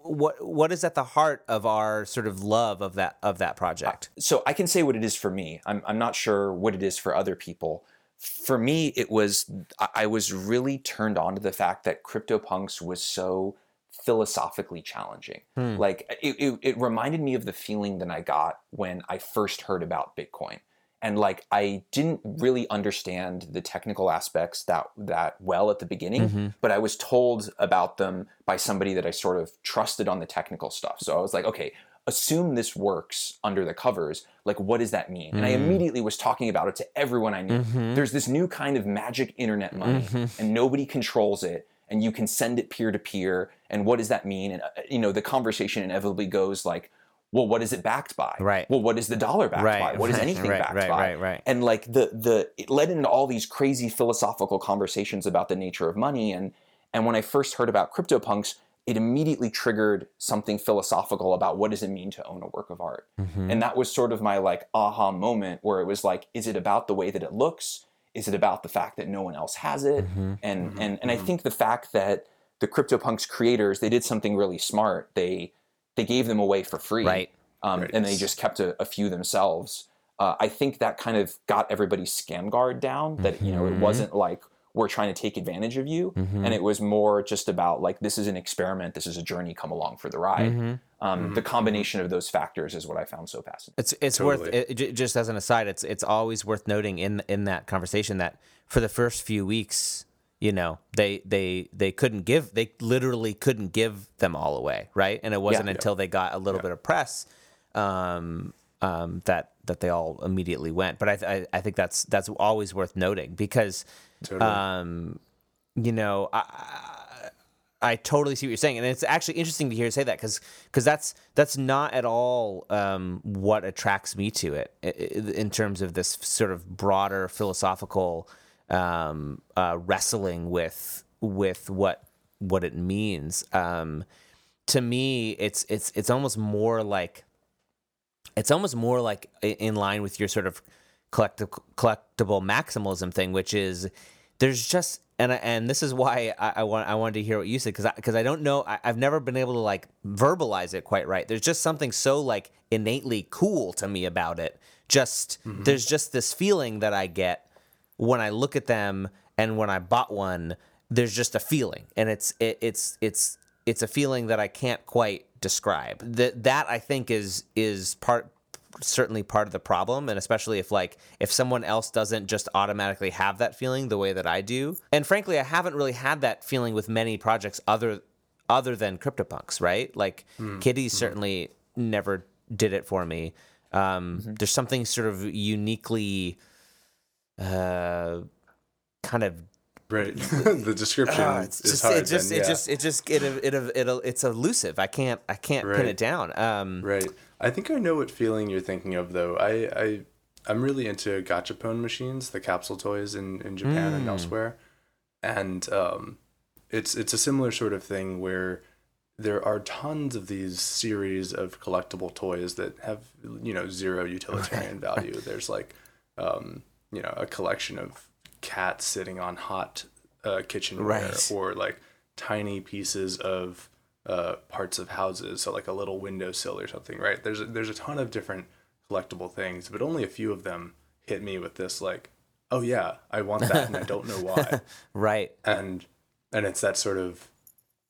what what is at the heart of our sort of love of that of that project so I can say what it is for me. I'm, I'm not sure what it is for other people. For me, it was I was really turned on to the fact that CryptoPunks was so philosophically challenging. Hmm. Like it, it, it reminded me of the feeling that I got when I first heard about Bitcoin. And like I didn't really understand the technical aspects that that well at the beginning, mm-hmm. but I was told about them by somebody that I sort of trusted on the technical stuff. So I was like, okay, assume this works under the covers. Like, what does that mean? And I mm. immediately was talking about it to everyone I knew. Mm-hmm. There's this new kind of magic internet money, mm-hmm. and nobody controls it, and you can send it peer to peer. And what does that mean? And uh, you know, the conversation inevitably goes like, well, what is it backed by? Right. Well, what is the dollar backed Right, by? What is anything right, backed right, by? right, right. And like the the it led into all these crazy philosophical conversations about the nature of money. And and when I first heard about CryptoPunks, it immediately triggered something philosophical about what does it mean to own a work of art. Mm-hmm. And that was sort of my like aha moment where it was like, is it about the way that it looks? Is it about the fact that no one else has it? Mm-hmm. And and and I think the fact that the CryptoPunks creators they did something really smart. They they gave them away for free, Right. Um, Right. And they just kept a, a few themselves. Uh, I think that kind of got everybody's scam guard down. That you know it wasn't like we're trying to take advantage of you, and it was more just about like this is an experiment, this is a journey, come along for the ride. Um, The combination of those factors is what I found so fascinating. It's it's worth Totally. it, it- just as an aside. It's it's always worth noting in in that conversation that for the first few weeks, you know, they they they couldn't give they literally couldn't give them all away, right? And it wasn't Yeah. until they got a little bit of press um, um, that that they all immediately went. But I, I I think that's that's always worth noting because Totally. um, you know I I totally see what you're saying, and it's actually interesting to hear you say that because because that's that's not at all um, what attracts me to it i- i- in terms of this sort of broader philosophical um, uh, wrestling with with what what it means. Um, to me, it's it's it's almost more like it's almost more like in line with your sort of collectible collectible maximalism thing, which is there's just and and this is why I, I want I wanted to hear what you said because because I, don't know I, I've never been able to like verbalize it quite right. There's just something so like innately cool to me about it. Just there's just this feeling that I get when I look at them and when I bought one. There's just a feeling, and it's it, it's it's it's a feeling that I can't quite describe. That that I think is is part certainly part of the problem and especially if like if someone else doesn't just automatically have that feeling the way that I do. And frankly, I haven't really had that feeling with many projects other other than CryptoPunks, right? Like mm-hmm. Kitty mm-hmm. certainly never did it for me. Um, mm-hmm. There's something sort of uniquely uh, kind of Right. the description uh, it's is just hard. it just then, it yeah. just it just it it, it, it it's elusive. I can't I can't pin it down. Um, Right. I think I know what feeling you're thinking of though. I, I I'm really into gachapon machines, the capsule toys in, in Japan Hmm. and elsewhere. And um it's it's a similar sort of thing where there are tons of these series of collectible toys that have you know zero utilitarian value. There's like um, you know a collection of cats sitting on hot uh, kitchenware Right. or like tiny pieces of uh, parts of houses, so like a little windowsill or something, right? There's a, there's a ton of different collectible things, but only a few of them hit me with this like, oh yeah, I want that and I don't know why, right. and and it's that sort of,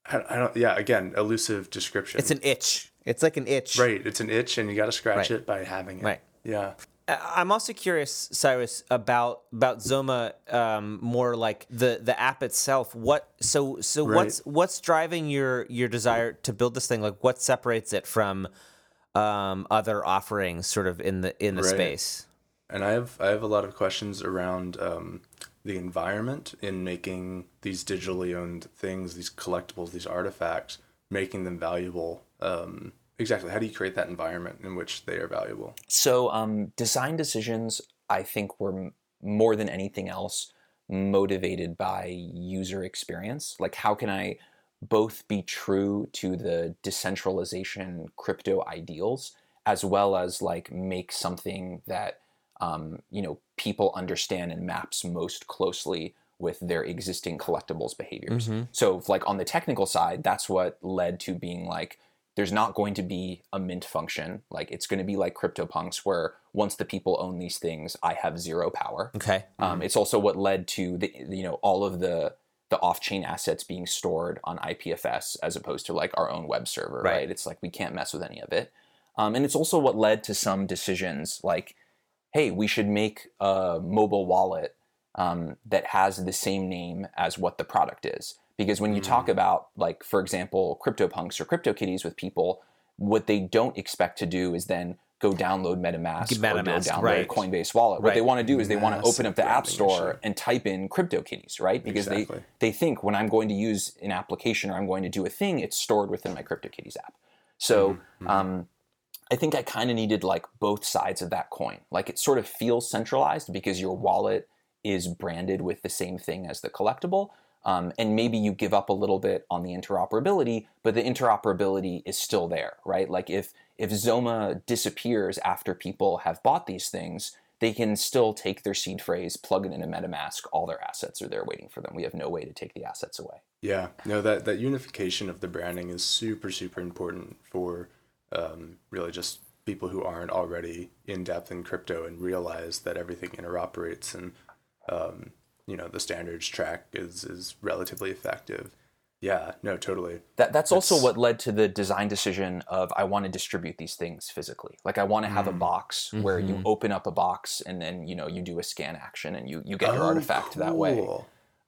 I, I don't yeah again elusive description. It's an itch. It's like an itch. right. It's an itch, and you got to scratch Right. it by having it. Right. Yeah. I'm also curious, Cyrus, about about Zoma. Um, more like the the app itself. What so so Right. what's what's driving your your desire to build this thing? Like what separates it from um, other offerings, sort of in the in the Right. space? and I have I have a lot of questions around um, the environment in making these digitally owned things, these collectibles, these artifacts, making them valuable. Um, exactly, how do you create that environment in which they are valuable? So, um, design decisions, I think, were m- more than anything else motivated by user experience. Like, how can I both be true to the decentralization crypto ideals as well as like make something that um, you know people understand and maps most closely with their existing collectibles behaviors. So, like on the technical side, that's what led to being like there's not going to be a mint function. Like it's going to be like CryptoPunks, where once the people own these things, I have zero power. Okay. Um, it's also what led to the you know all of the the off-chain assets being stored on IPFS as opposed to like our own web server, Right. right? It's like we can't mess with any of it. Um, and it's also what led to some decisions like, hey, we should make a mobile wallet um, that has the same name as what the product is. Because when you talk about, like, for example, CryptoPunks or CryptoKitties with people, what they don't expect to do is then go download MetaMask, or go download right. Coinbase Wallet. What they want to do is they want to open up the App Store and type in CryptoKitties, right? Because Exactly. they they think when I'm going to use an application or I'm going to do a thing, it's stored within my CryptoKitties app. So um, I think I kind of needed like both sides of that coin. Like it sort of feels centralized because your wallet is branded with the same thing as the collectible. Um, and maybe you give up a little bit on the interoperability, but the interoperability is still there, right? Like if if Zoma disappears after people have bought these things, they can still take their seed phrase, plug it into MetaMask, all their assets are there waiting for them. We have no way to take the assets away. Yeah, no, that that unification of the branding is super super important for um, really just people who aren't already in depth in crypto and realize that everything interoperates and um, you know the standards track is is relatively effective. Yeah, no, totally. That, that's also what led to the design decision of I want to distribute these things physically. Like I want to have a box where you open up a box and then you know you do a scan action and you you get your Oh, artifact that way.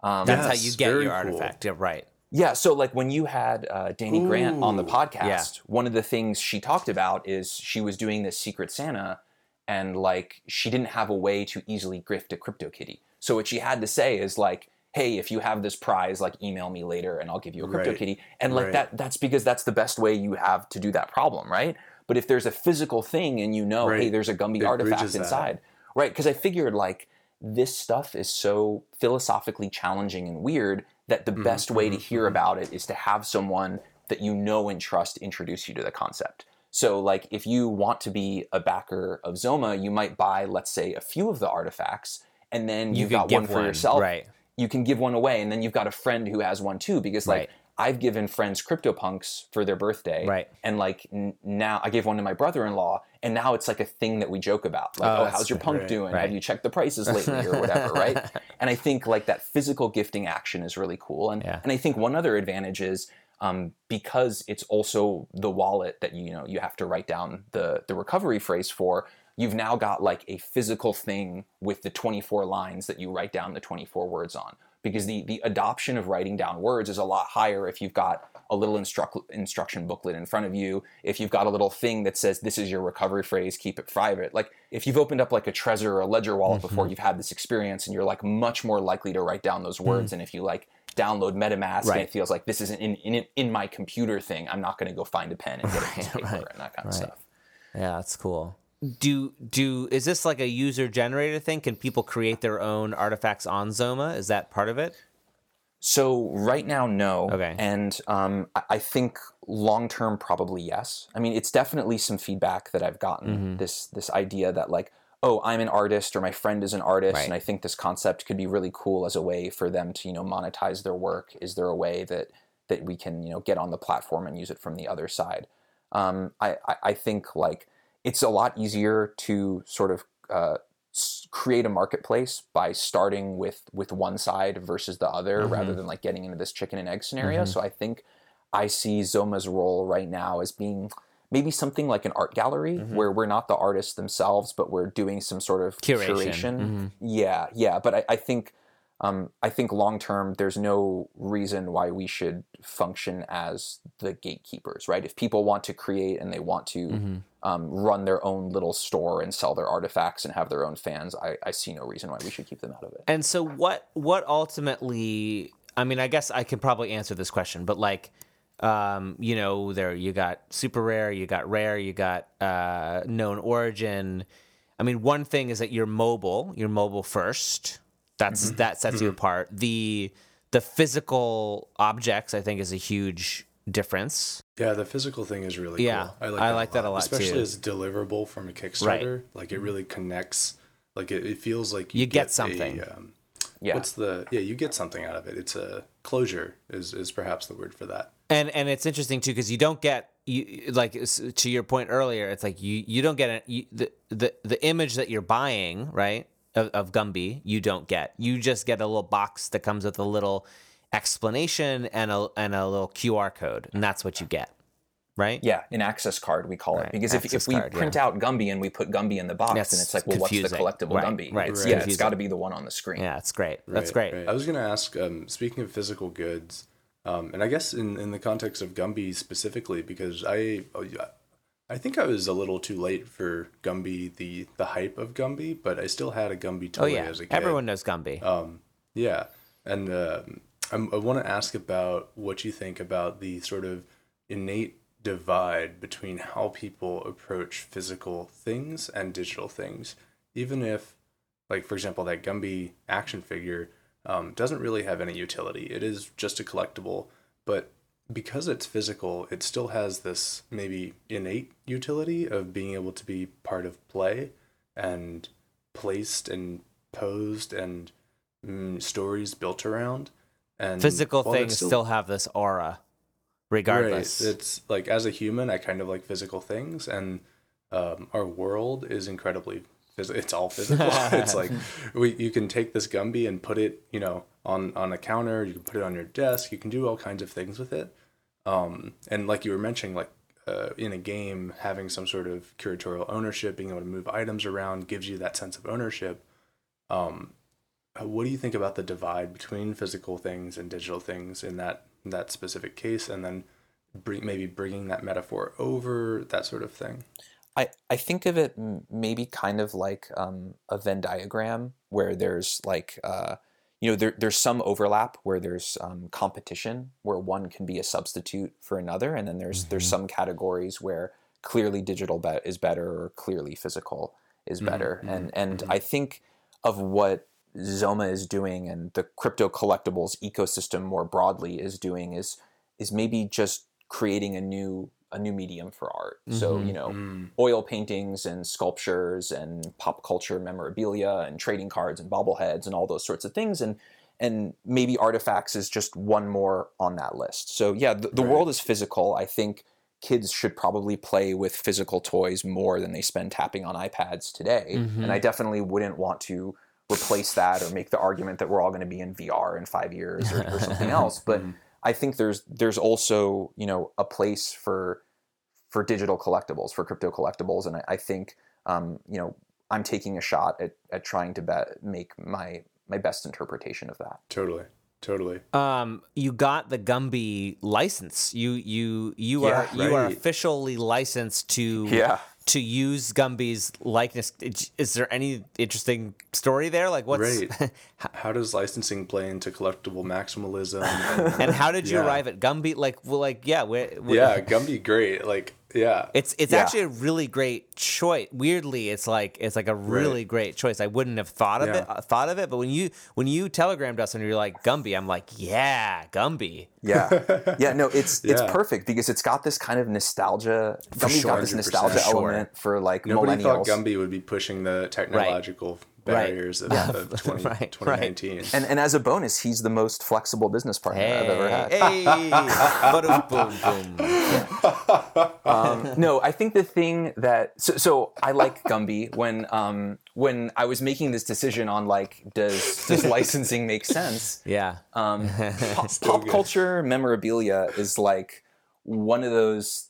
Um, That's Yes, how you get very your cool. artifact. Yeah, right. Yeah, so like when you had uh, Danny Grant on the podcast, Yeah. one of the things she talked about is she was doing this Secret Santa, and like she didn't have a way to easily grift a CryptoKitty. So what she had to say is like, hey, if you have this prize, like email me later and I'll give you a Right. CryptoKitty. And like Right. that, that's because that's the best way you have to do that problem, right? But if there's a physical thing and you know, hey, there's a Gumby It artifact bridges that. inside, right? Because I figured like this stuff is so philosophically challenging and weird that the Mm-hmm, best way to hear about it is to have someone that you know and trust introduce you to the concept. So, like, if you want to be a backer of Zoma, you might buy, let's say, a few of the artifacts, and then You you've could got one for one, yourself. right. You can give one away, and then you've got a friend who has one too. Because, like, Right. I've given friends CryptoPunks for their birthday, Right. And like n- now, I gave one to my brother-in-law, and now it's like a thing that we joke about. Like, Oh, oh, how's your punk right, doing? right. Have you checked the prices lately, or whatever, right? And I think like that physical gifting action is really cool. And Yeah. and I think one other advantage is um, because it's also the wallet that you know you have to write down the the recovery phrase for. You've now got like a physical thing with the 24 lines that you write down the 24 words on. Because the the adoption of writing down words is a lot higher if you've got a little instruct, instruction booklet in front of you. If you've got a little thing that says this is your recovery phrase, keep it private. Like if you've opened up like a Trezor or a Ledger wallet before, you've had this experience, and you're like much more likely to write down those words. And if you like download MetaMask and it feels like this isn't in, in in my computer thing, I'm not going to go find a pen and get a piece of paper right, and that kind of right. stuff. Yeah, that's cool. Do do is this like a user generated thing? Can people create their own artifacts on Zoma? Is that part of it? So right now, no. Okay. And um, I- I think long term, probably yes. I mean, it's definitely some feedback that I've gotten. Mm-hmm. This this idea that like, oh, I'm an artist or my friend is an artist, Right. and I think this concept could be really cool as a way for them to you know monetize their work. Is there a way that that we can you know get on the platform and use it from the other side? Um, I, I I think like it's a lot easier to sort of uh, create a marketplace by starting with with one side versus the other rather than like getting into this chicken and egg scenario so i think i see zoma's role right now as being maybe something like an art gallery where we're not the artists themselves but we're doing some sort of Curation. curation, yeah yeah but i, I think um, I think long term, there's no reason why we should function as the gatekeepers, right? If people want to create and they want to um, run their own little store and sell their artifacts and have their own fans, I, I see no reason why we should keep them out of it. And so what what ultimately I mean, I guess I can probably answer this question, but like um, you know, there you got super rare, you got rare, you got uh, known origin. I mean, one thing is that you're mobile, you're mobile first. That's that sets you apart. The the physical objects I think is a huge difference. Yeah, the physical thing is really Yeah, cool. I like that a lot, especially too. as deliverable from a Kickstarter. Like it really connects. Like it, it feels like You get a, something. um, Yeah. What's the yeah? You get something out of it. It's a closure is is perhaps the word for that. And and it's interesting too because you don't get you like to your point earlier it's like you you don't get a, you, the the the image that you're buying right of, of Gumby you don't get you just get a little box that comes with a little explanation and a and a little QR code and that's what you get right Yeah, an access card we call Right, it because if, access if we card, yeah. print out Gumby and we put Gumby in the box, That's then it's like, well, what's the collectible Right, Gumby? right, It's, it's yeah, it's confusing. got to be the one on the screen. yeah it's great that's Right, great right. I was gonna ask. Um, speaking of physical goods, um, and I guess in in the context of Gumby specifically, because I. oh, I think I was a little too late for Gumby, the the hype of Gumby, but I still had a Gumby toy oh yeah as a kid. everyone knows Gumby Um, yeah, and um, I'm, I want to ask about what you think about the sort of innate divide between how people approach physical things and digital things, even if, like for example, that Gumby action figure um, doesn't really have any utility. It is just a collectible, but because it's physical, it still has this maybe innate utility of being able to be part of play and placed and posed and mm, stories built around. And physical things it's still, have this aura regardless Right. It's like as a human, I kind of like physical things, and um, our world is incredibly. It's all physical. it's like we you can take this Gumby and put it, you know, on on a counter. You can put it on your desk. You can do all kinds of things with it. Um, and like you were mentioning, like uh, in a game, having some sort of curatorial ownership, being able to move items around, gives you that sense of ownership. Um, uh, what do you think about the divide between physical things and digital things in that in that specific case, and then bring, maybe bringing that metaphor over that sort of thing? I, I think of it maybe kind of like um, a Venn diagram where there's like uh, you know, there, there's some overlap where there's um, competition where one can be a substitute for another, and then there's there's some categories where clearly digital bet is better or clearly physical is better, and and I think of what Zoma is doing and the crypto collectibles ecosystem more broadly is doing is is maybe just creating a new a new medium for art. So mm-hmm, you know, mm. oil paintings and sculptures and pop culture memorabilia and trading cards and bobbleheads and all those sorts of things and and maybe artifacts is just one more on that list. So yeah, the, the world is physical. I think kids should probably play with physical toys more than they spend tapping on iPads today. And I mm-hmm. definitely wouldn't want to replace that or make the argument that we're all going to be in VR in five years or, or something else. But mm. I think there's there's also you know a place for for digital collectibles for crypto collectibles, and I, I think um, you know I'm taking a shot at, at trying to bet, make my my best interpretation of that. Totally. Totally. Um, you got the Gumby license. You you you Yeah, are you are officially licensed to Yeah. To use Gumby's likeness. Is- there any interesting story there? Like what's Right. How does licensing play into collectible maximalism? And, and how did you Yeah. arrive at Gumby? Like well, like yeah, wh- wh- yeah, Gumby, great. Like, yeah. It's it's Yeah. actually a really great choice. Weirdly, it's like it's like a really great choice. I wouldn't have thought of Yeah. it thought of it, but when you when you telegrammed us and you're like Gumby, I'm like yeah, Gumby. Yeah, yeah, no, it's it's perfect because it's got this kind of nostalgia. Gumby's got this 100%. nostalgia Sure. element for like Nobody millennials. thought Gumby would be pushing the technological barriers of, of 20, Right, right. 2019. and and as a bonus, he's the most flexible business partner I've ever had. Hey, Ba-dum, boom, boom. no, I think the thing that so, so I like Gumby when um when I was making this decision on like does does licensing make sense? Yeah. Um, pop, pop culture memorabilia is like one of those.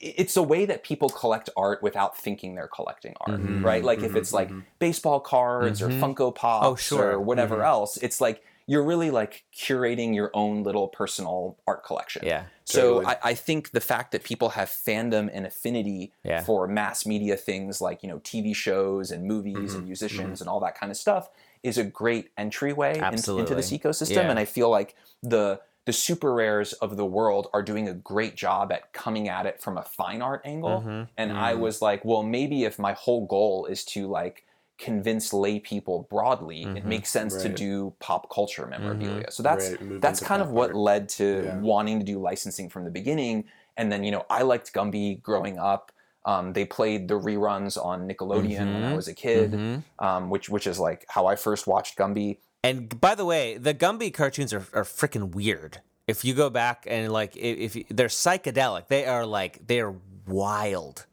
It's a way that people collect art without thinking they're collecting art, mm-hmm. right? Like if mm-hmm. it's like mm-hmm. baseball cards or Funko oh, Pops Oh, sure. or whatever else, it's like you're really like curating your own little personal art collection. Yeah, So totally. I, I think the fact that people have fandom and affinity Yeah. for mass media things like you know TV shows and movies Mm-hmm. and musicians and all that kind of stuff is a great entryway into, into this ecosystem. Yeah. And I feel like the the super rares of the world are doing a great job at coming at it from a fine art angle. Mm-hmm. And I was like, well, maybe if my whole goal is to like convince lay people broadly, Mm-hmm. it makes sense to do pop culture memorabilia. So that's Right, that's kind of what art. led to Yeah. wanting to do licensing from the beginning. And then, you know, I liked Gumby growing up. Um, they played the reruns on Nickelodeon when Mm-hmm. I was a kid, um, which which is like how I first watched Gumby. And by the way, the Gumby cartoons are, are freaking weird. If you go back and like, if, if you, they're psychedelic, they are like they're wild,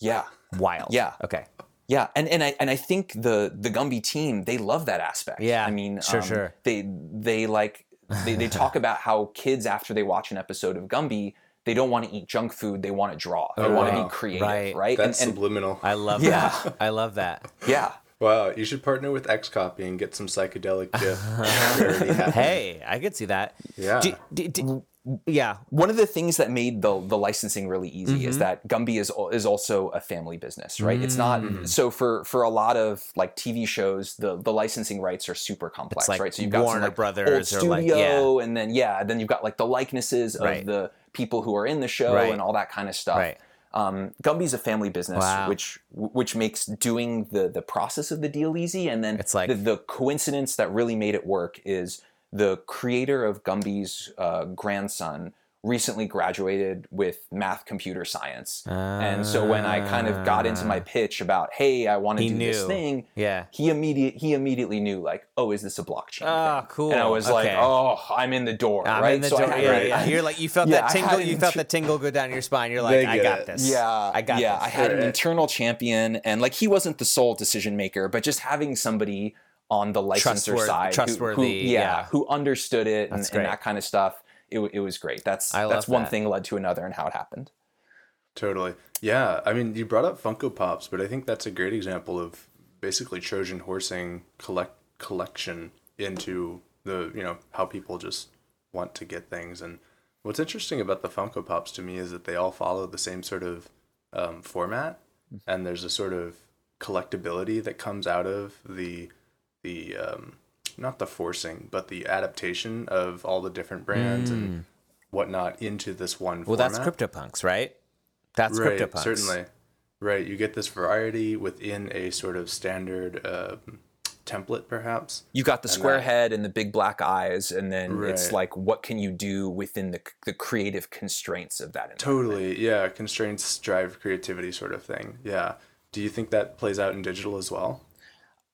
Yeah, wild. Yeah. Okay. yeah, and and I and I think the the Gumby team they love that aspect. Yeah, I mean, sure, um, sure. They they like they, they talk about how kids after they watch an episode of Gumby, they don't want to eat junk food, they want to draw, they want to be creative, Right. right? That's and, and subliminal. I love Yeah. that. I love that. yeah, wow, you should partner with Xcopy and get some psychedelic GIF. Hey, I could see that. Yeah. Do- do- do- yeah. one of the things that made the the licensing really easy Mm-hmm. is that Gumby is is also a family business, right? It's not Mm. so for for a lot of like TV shows, the the licensing rights are super complex, like right? So you've got Warner some, like, Brothers old or, like, studio, and then yeah, then you've got like the likenesses of Right. the people who are in the show Right. and all that kind of stuff. Right. Um, Gumby's a family business, Wow. which which makes doing the the process of the deal easy, and then It's like- the, the coincidence that really made it work is the creator of Gumby's uh, grandson recently graduated with math computer science. and so when I kind of got into my pitch about, hey, I want to do this thing, Yeah. he immediate he immediately knew like, oh, is this a blockchain? Ah, thing? cool. And I was like, oh, I'm in the door, I'm right? in the so door. I had, yeah, right, yeah. You're like you felt Yeah, that tingle. You felt intr- the tingle go down your spine. You're like, I got it. this. yeah, I got yeah. this. I had an internal champion, and like he wasn't the sole decision maker, but just having somebody on the licensor Trustworthy- side, who- trustworthy, who, yeah. who understood it and, and that kind of stuff. It, it was great. That's I that's one that. thing led to another, and how it happened. Totally. Yeah. I mean, you brought up Funko Pops, but I think that's a great example of basically Trojan horsing collect collection into the you know how people just want to get things. And what's interesting about the Funko Pops to me is that they all follow the same sort of um, format, and there's a sort of collectability that comes out of the the um, not the forcing, but the adaptation of all the different brands and whatnot into this one Mm. Well, format. that's CryptoPunks, right? That's right, CryptoPunks. certainly. Right, you get this variety within a sort of standard uh, template, perhaps. You got the square that- head and the big black eyes, and then it's like, what can you do within the the creative constraints of that? Totally, yeah. Constraints drive creativity, sort of thing. Yeah. Do you think that plays out in digital as well?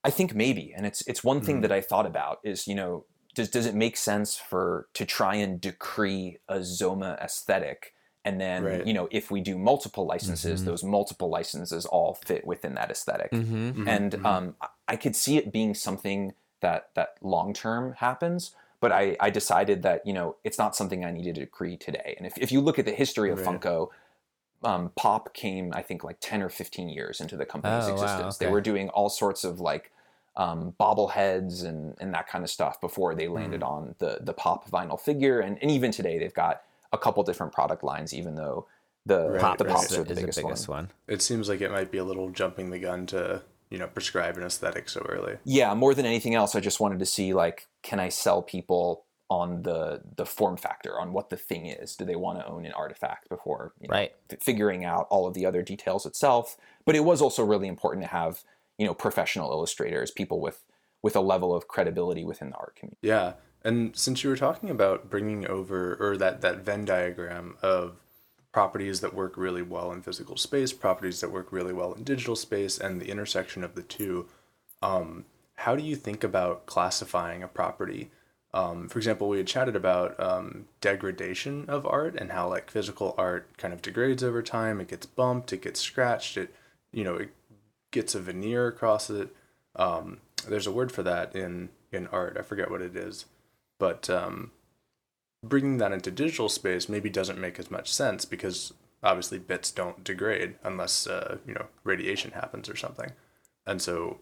I think maybe, and it's it's one Mm-hmm. thing that I thought about is you know does does it make sense for to try and decree a Zoma aesthetic, and then Right. you know if we do multiple licenses, those multiple licenses all fit within that esthetic Mm-hmm. and um, I- I could see it being something that that long term happens. But I, I decided that you know it's not something I needed to decree today. And if, if you look at the history of Right. Funko, um, Pop came I think like ten or fifteen years into the company's Oh, wow, existence. They were doing all sorts of like um, bobbleheads and, and that kind of stuff before they landed Hmm. on the the Pop vinyl figure. And, and even today they've got a couple different product lines, even though the Right, Pop the right. Pops is, are the, the biggest, one. one. It seems like it might be a little jumping the gun to, you know, prescribe an aesthetic so early. yeah more than anything else i just wanted to see like can i sell people on the the form factor on what the thing is do they want to own an artifact before you know, Right. f- figuring out all of the other details itself but it was also really important to have you know professional illustrators people with with a level of credibility within the art community Yeah. And since you were talking about bringing over, or that, that Venn diagram of properties that work really well in physical space, properties that work really well in digital space, and the intersection of the two, um, how do you think about classifying a property? Um, for example, we had chatted about um, degradation of art and how like physical art kind of degrades over time. It gets bumped, it gets scratched, it you know it gets a veneer across it. Um, there's a word for that in in art. I forget what it is, but um, bringing that into digital space maybe doesn't make as much sense because obviously bits don't degrade unless uh, you know radiation happens or something, and so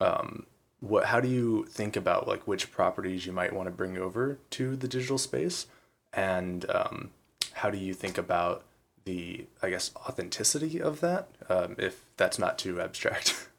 um, what how do you think about like which properties you might want to bring over to the digital space and um, how do you think about the i guess authenticity of that um, if that's not too abstract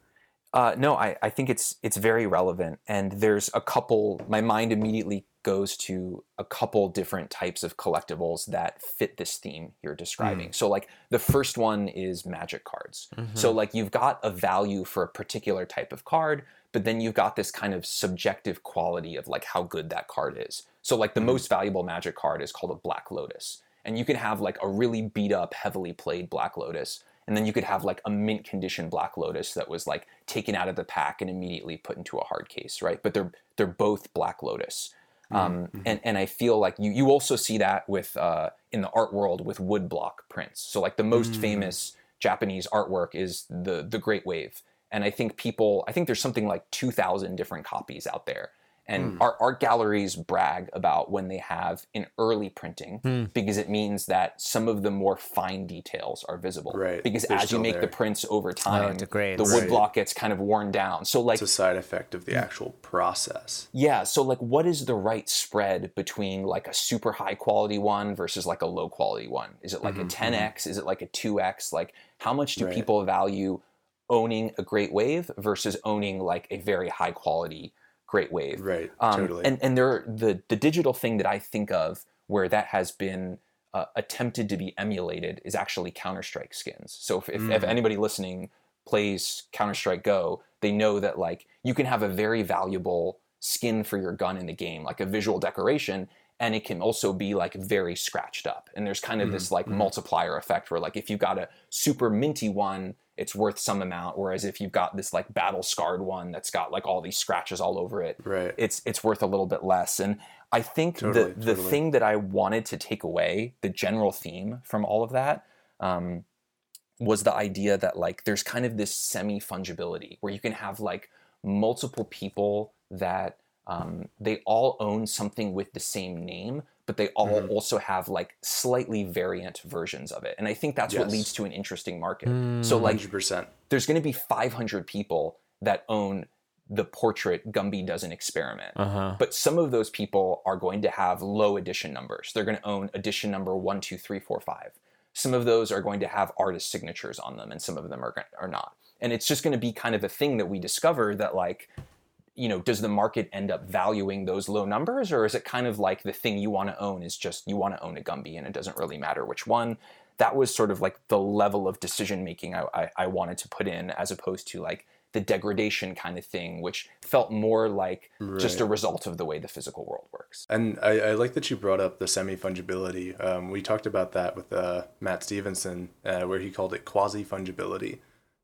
Uh, no, I, I think it's it's very relevant, and there's a couple. My mind immediately goes to a couple different types of collectibles that fit this theme you're describing. So, like the first one is magic cards. So, like you've got a value for a particular type of card, but then you've got this kind of subjective quality of like how good that card is. So, like the most valuable magic card is called a Black Lotus, and you can have like a really beat up, heavily played Black Lotus and then you could have like a mint condition black lotus that was like taken out of the pack and immediately put into a hard case right? But they're they're both black lotus. Um, and and I feel like you you also see that with uh, in the art world with woodblock prints. So like the most famous Japanese artwork is the the Great Wave, and I think people I think there's something like two thousand different copies out there. And hmm. art, art galleries brag about when they have an early printing hmm. because it means that some of the more fine details are visible. Right, Because they're as you make the prints over oh, time, degrades. the wood Right. block gets kind of worn down. So like it's a side effect of the mm. actual process yeah, so like what is the right spread between like a super high quality one versus like a low quality one? Is it like a mm-hmm. 10x? Is it like a 2x? Like how much do Right. people value owning a great wave versus owning like a very high quality great wave? right Um, totally And and there the the digital thing that I think of where that has been uh, attempted to be emulated is actually Counter Strike skins. So if, if, Mm. if anybody listening plays Counter Strike Go, they know that like you can have a very valuable skin for your gun in the game, like a visual decoration, and it can also be like very scratched up. And there's kind of this Mm-hmm. like multiplier effect where like if you got a super minty one, it's worth some amount, whereas if you've got this like battle scarred one that's got like all these scratches all over it, right it's it's worth a little bit less. And I think Totally, the the totally. thing that I wanted to take away, the general theme from all of that, um, was the idea that like there's kind of this semi fungibility where you can have like multiple people that um, they all own something with the same name, but they all Mm-hmm. also have like slightly variant versions of it. And I think that's what leads to an interesting market. So like 100% there's going to be 500 people that own the portrait Gumby does an experiment. Uh-huh. But some of those people are going to have low edition numbers. They're going to own edition number one, two, three, four, five. Some of those are going to have artist signatures on them, and some of them are, are not. And it's just going to be kind of a thing that we discover that, like, you know, does the market end up valuing those low numbers, or is it kind of like the thing you want to own is just you want to own a Gumby and it doesn't really matter which one? That was sort of like the level of decision making I, I, I wanted to put in, as opposed to like the degradation kind of thing, which felt more like just a result of the way the physical world works. And I, I like that you brought up the semi fungibility. Um, we talked about that with uh, Matt Stevenson, uh, where he called it quasi fungibility.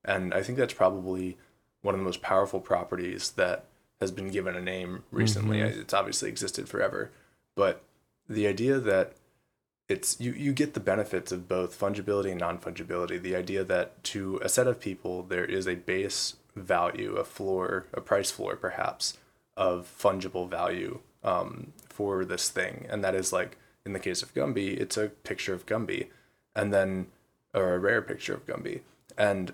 And I think that's probably one of the most powerful properties that has been given a name recently. It's obviously existed forever. But the idea that it's you, you get the benefits of both fungibility and non fungibility. The idea that to a set of people, there is a base value, a floor, a price floor perhaps, of fungible value um, for this thing. And that is like, in the case of Gumby, it's a picture of Gumby, and then, or a rare picture of Gumby. And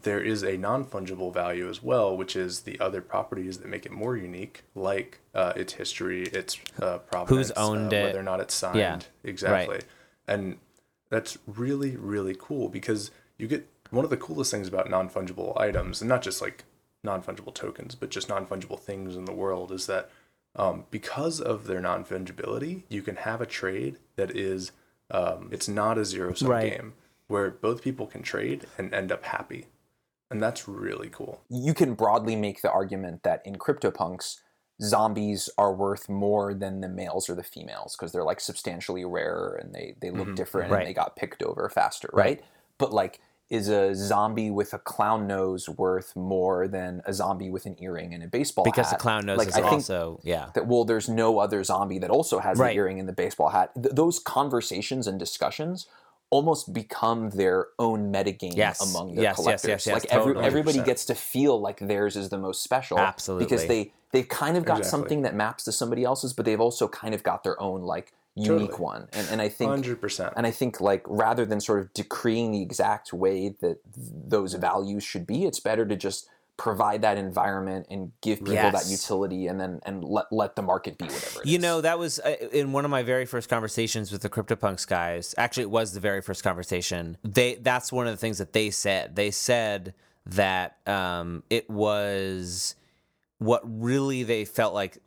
there is a non fungible value as well, which is the other properties that make it more unique, like uh, its history, its uh, provenance, owned uh, it. whether or not it's signed. Yeah, exactly. right. And that's really, really cool because you get one of the coolest things about non fungible items, and not just like non fungible tokens, but just non fungible things in the world, is that um, because of their non fungibility, you can have a trade that is, um, it's not a zero sum Right. game where both people can trade and end up happy. And that's really cool. you can broadly make the argument that in CryptoPunks, zombies are worth more than the males or the females because they're like substantially rarer and they, they look mm-hmm. different Right. and they got picked over faster, right? But like, is a zombie with a clown nose worth more than a zombie with an earring and a baseball because hat? Because the clown nose Like, is I think also yeah. that well, there's no other zombie that also has Right. the earring and the baseball hat. Th- those conversations and discussions almost become their own metagame Yes. among the Yes, yes, collectors. yes, yes, like every, totally. everybody 100%. gets to feel like theirs is the most special. Absolutely. Because they they've kind of got Exactly. something that maps to somebody else's, but they've also kind of got their own like unique Totally. one. And and I think 100%. and I think like rather than sort of decreeing the exact way that th- those values should be, it's better to just provide that environment and give people that utility and then and let let the market be whatever it You is. know, that was uh, in one of my very first conversations with the CryptoPunks guys. Actually, it was the very first conversation. They that's one of the things that they said. They said that um, it was what really they felt like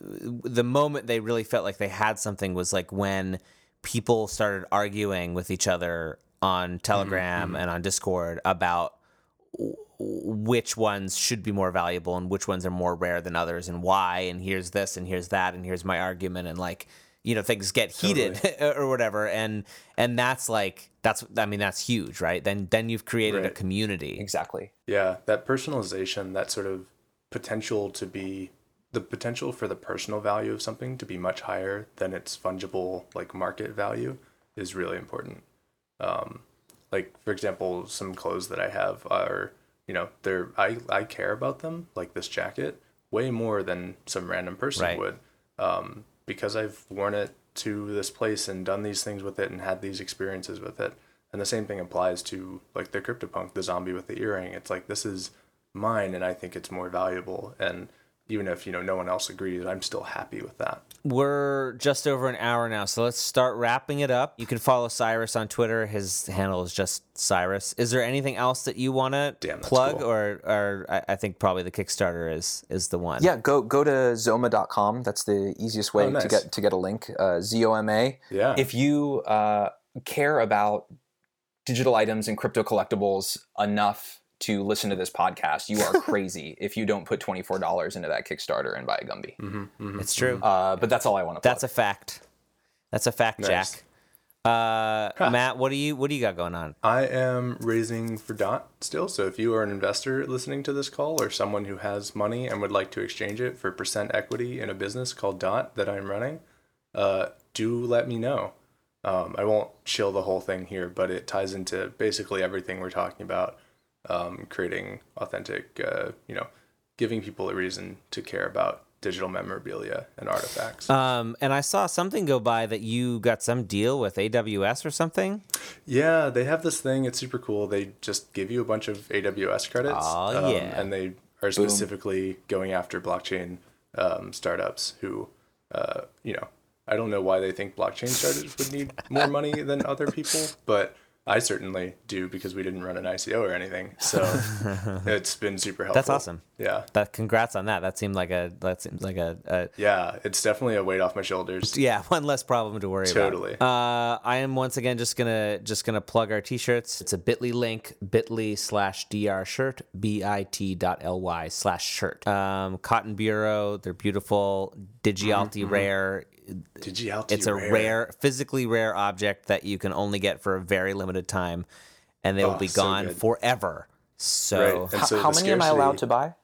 the moment they really felt like they had something was like when people started arguing with each other on Telegram and on Discord about which ones should be more valuable and which ones are more rare than others and why and here's this and here's that and here's my argument and like you know things get heated or whatever. And and that's like that's i mean that's huge right? Then then you've created a community. Exactly. Yeah, that personalization, that sort of potential to be the potential for the personal value of something to be much higher than its fungible like market value is really important. Um, like for example, some clothes that I have are you know they're I I care about them like this jacket way more than some random person Right. would um, because I've worn it to this place and done these things with it and had these experiences with it. And the same thing applies to like the CryptoPunk, the zombie with the earring. It's like this is mine, and I think it's more valuable. And even if you know no one else agrees, I'm still happy with that. we're just over an hour now so let's start wrapping it up you can follow cyrus on twitter his handle is just cyrus is there anything else that you want to plug cool. or or I, I think probably the kickstarter is is the one Yeah, go go to zoma.com. That's the easiest way Oh, nice. to get to get a link. Uh, Z O M A. Yeah. If you uh, care about digital items and crypto collectibles enough to listen to this podcast, you are crazy if you don't put twenty four dollars into that Kickstarter and buy a Gumby. Mm-hmm. it's true Uh, but that's all I want to. That's a fact. That's a fact, Nice. Jack. Uh, Matt, what do you what do you got going on? I am raising for Dot still. So if you are an investor listening to this call or someone who has money and would like to exchange it for percent equity in a business called Dot that I'm running, uh, do let me know. Um, I won't chill the whole thing here, but it ties into basically everything we're talking about. Um, creating authentic, uh, you know, giving people a reason to care about digital memorabilia and artifacts. Um, and I saw something go by that you got some deal with AWS or something. Yeah, they have this thing. It's super cool. They just give you a bunch of AWS credits. Oh, um, yeah. And they are specifically going after blockchain um, startups who, uh, you know, I don't know why they think blockchain startups would need more money than other people, but I certainly do because we didn't run an ICO or anything. So it's been super helpful. That's awesome. Yeah. That congrats on that. That seemed like a that seems like a, a Yeah. It's definitely a weight off my shoulders. yeah one less problem to worry Totally. about. Totally. Uh, I am once again just gonna just gonna plug our t-shirts. It's a Bitly link, Bitly slash dr shirt, bit dot ly slash shirt. Um, Cotton Bureau, they're beautiful. Digialti rare. Did you out It's a rare. physically rare object that you can only get for a very limited time, and they will Oh, be so gone good. forever. So Right. And How, so how the many am I allowed to buy?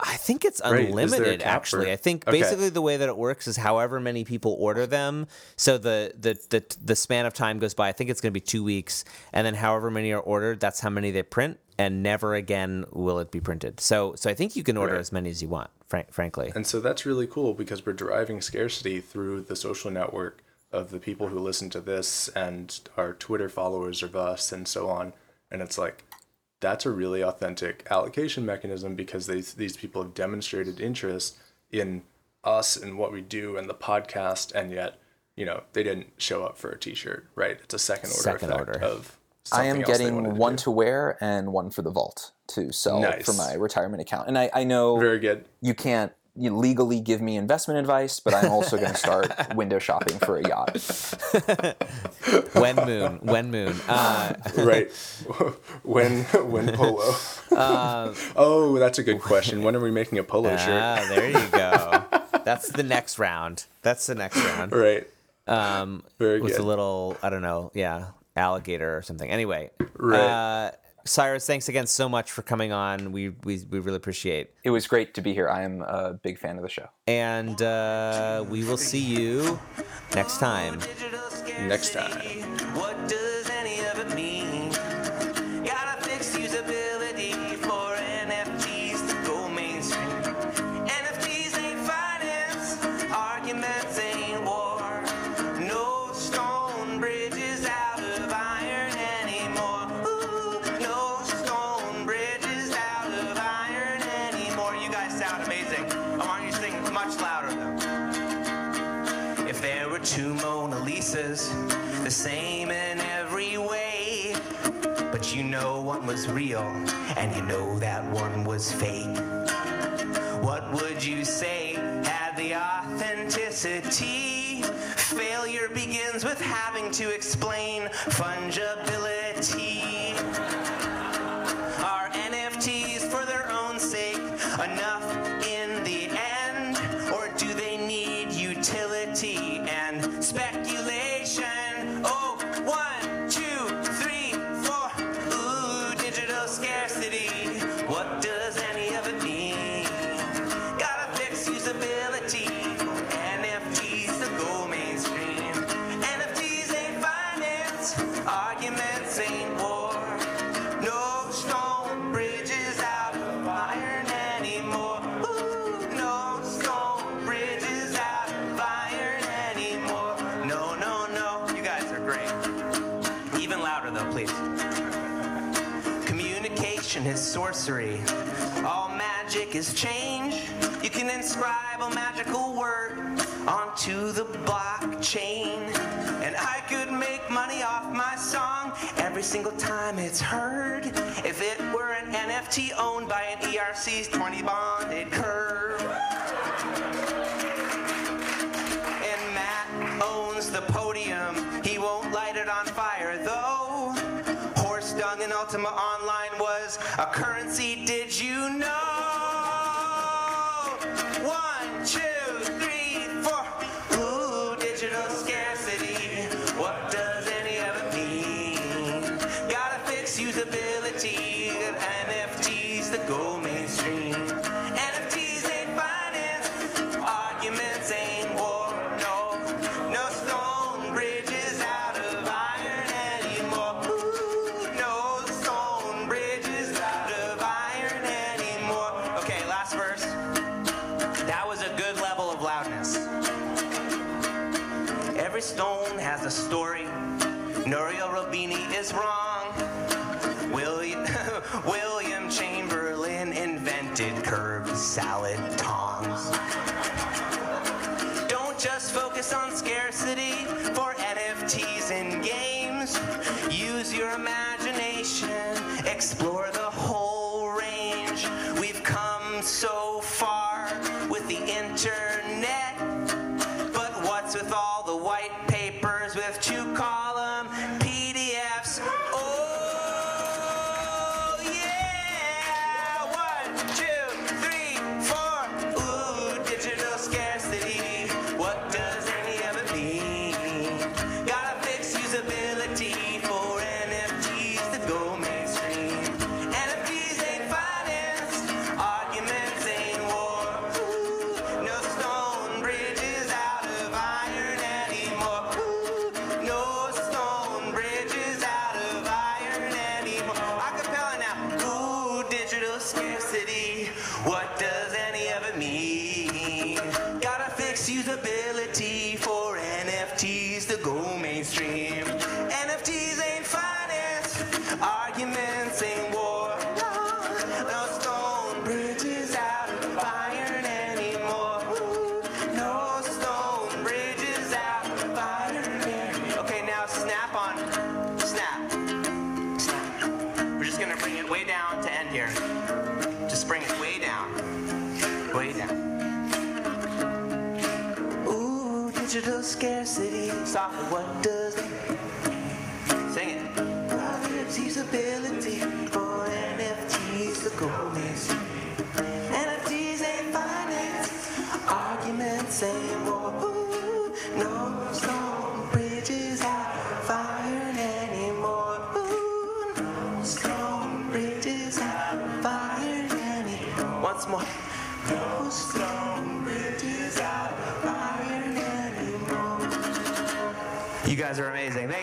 I think it's Right. Is there a unlimited. cap Actually, for- I think Okay. basically the way that it works is however many people order them. So the the the the span of time goes by. I think it's going to be two weeks, and then however many are ordered, that's how many they print, and never again will it be printed. So so I think you can order Right. as many as you want. Frank, frankly, And so that's really cool because we're driving scarcity through the social network of the people who listen to this and our Twitter followers of us and so on. And it's like, that's a really authentic allocation mechanism because these, these people have demonstrated interest in us and what we do and the podcast. And yet, you know, they didn't show up for a t shirt, right? It's a second order Second effect order. of I am else getting to one do. to wear and one for the vault to sell Nice. for my retirement account. And I, I know Very good. you can't you legally give me investment advice, but I'm also going to start window shopping for a yacht. when moon, when moon. Uh, right when when polo Uh, oh that's a good question when are we making a polo shirt ah, there you go. That's the next round. That's the next round. right um, Very with a little, I don't know, yeah, alligator or something. Anyway, Right. uh, Cyrus, thanks again so much for coming on. We we, we really appreciate, It was great to be here. I am a big fan of the show. and uh, we will see you next time. Next time. Lisas, the same in every way, but you know one was real, and you know that one was fake. What would you say had the authenticity? Failure begins with having to explain fungibility. Onto the blockchain. And I could make money off my song every single time it's heard. If it were an NFT owned by an ERC's 20 bonded curve. And Matt owns the podium. He won't light it on fire though. Horse dung in Ultima Online was a currency, did you know? Has a story. Nouriel Roubini is wrong. William, William Chamberlain invented curved salad tongs. Guys are amazing.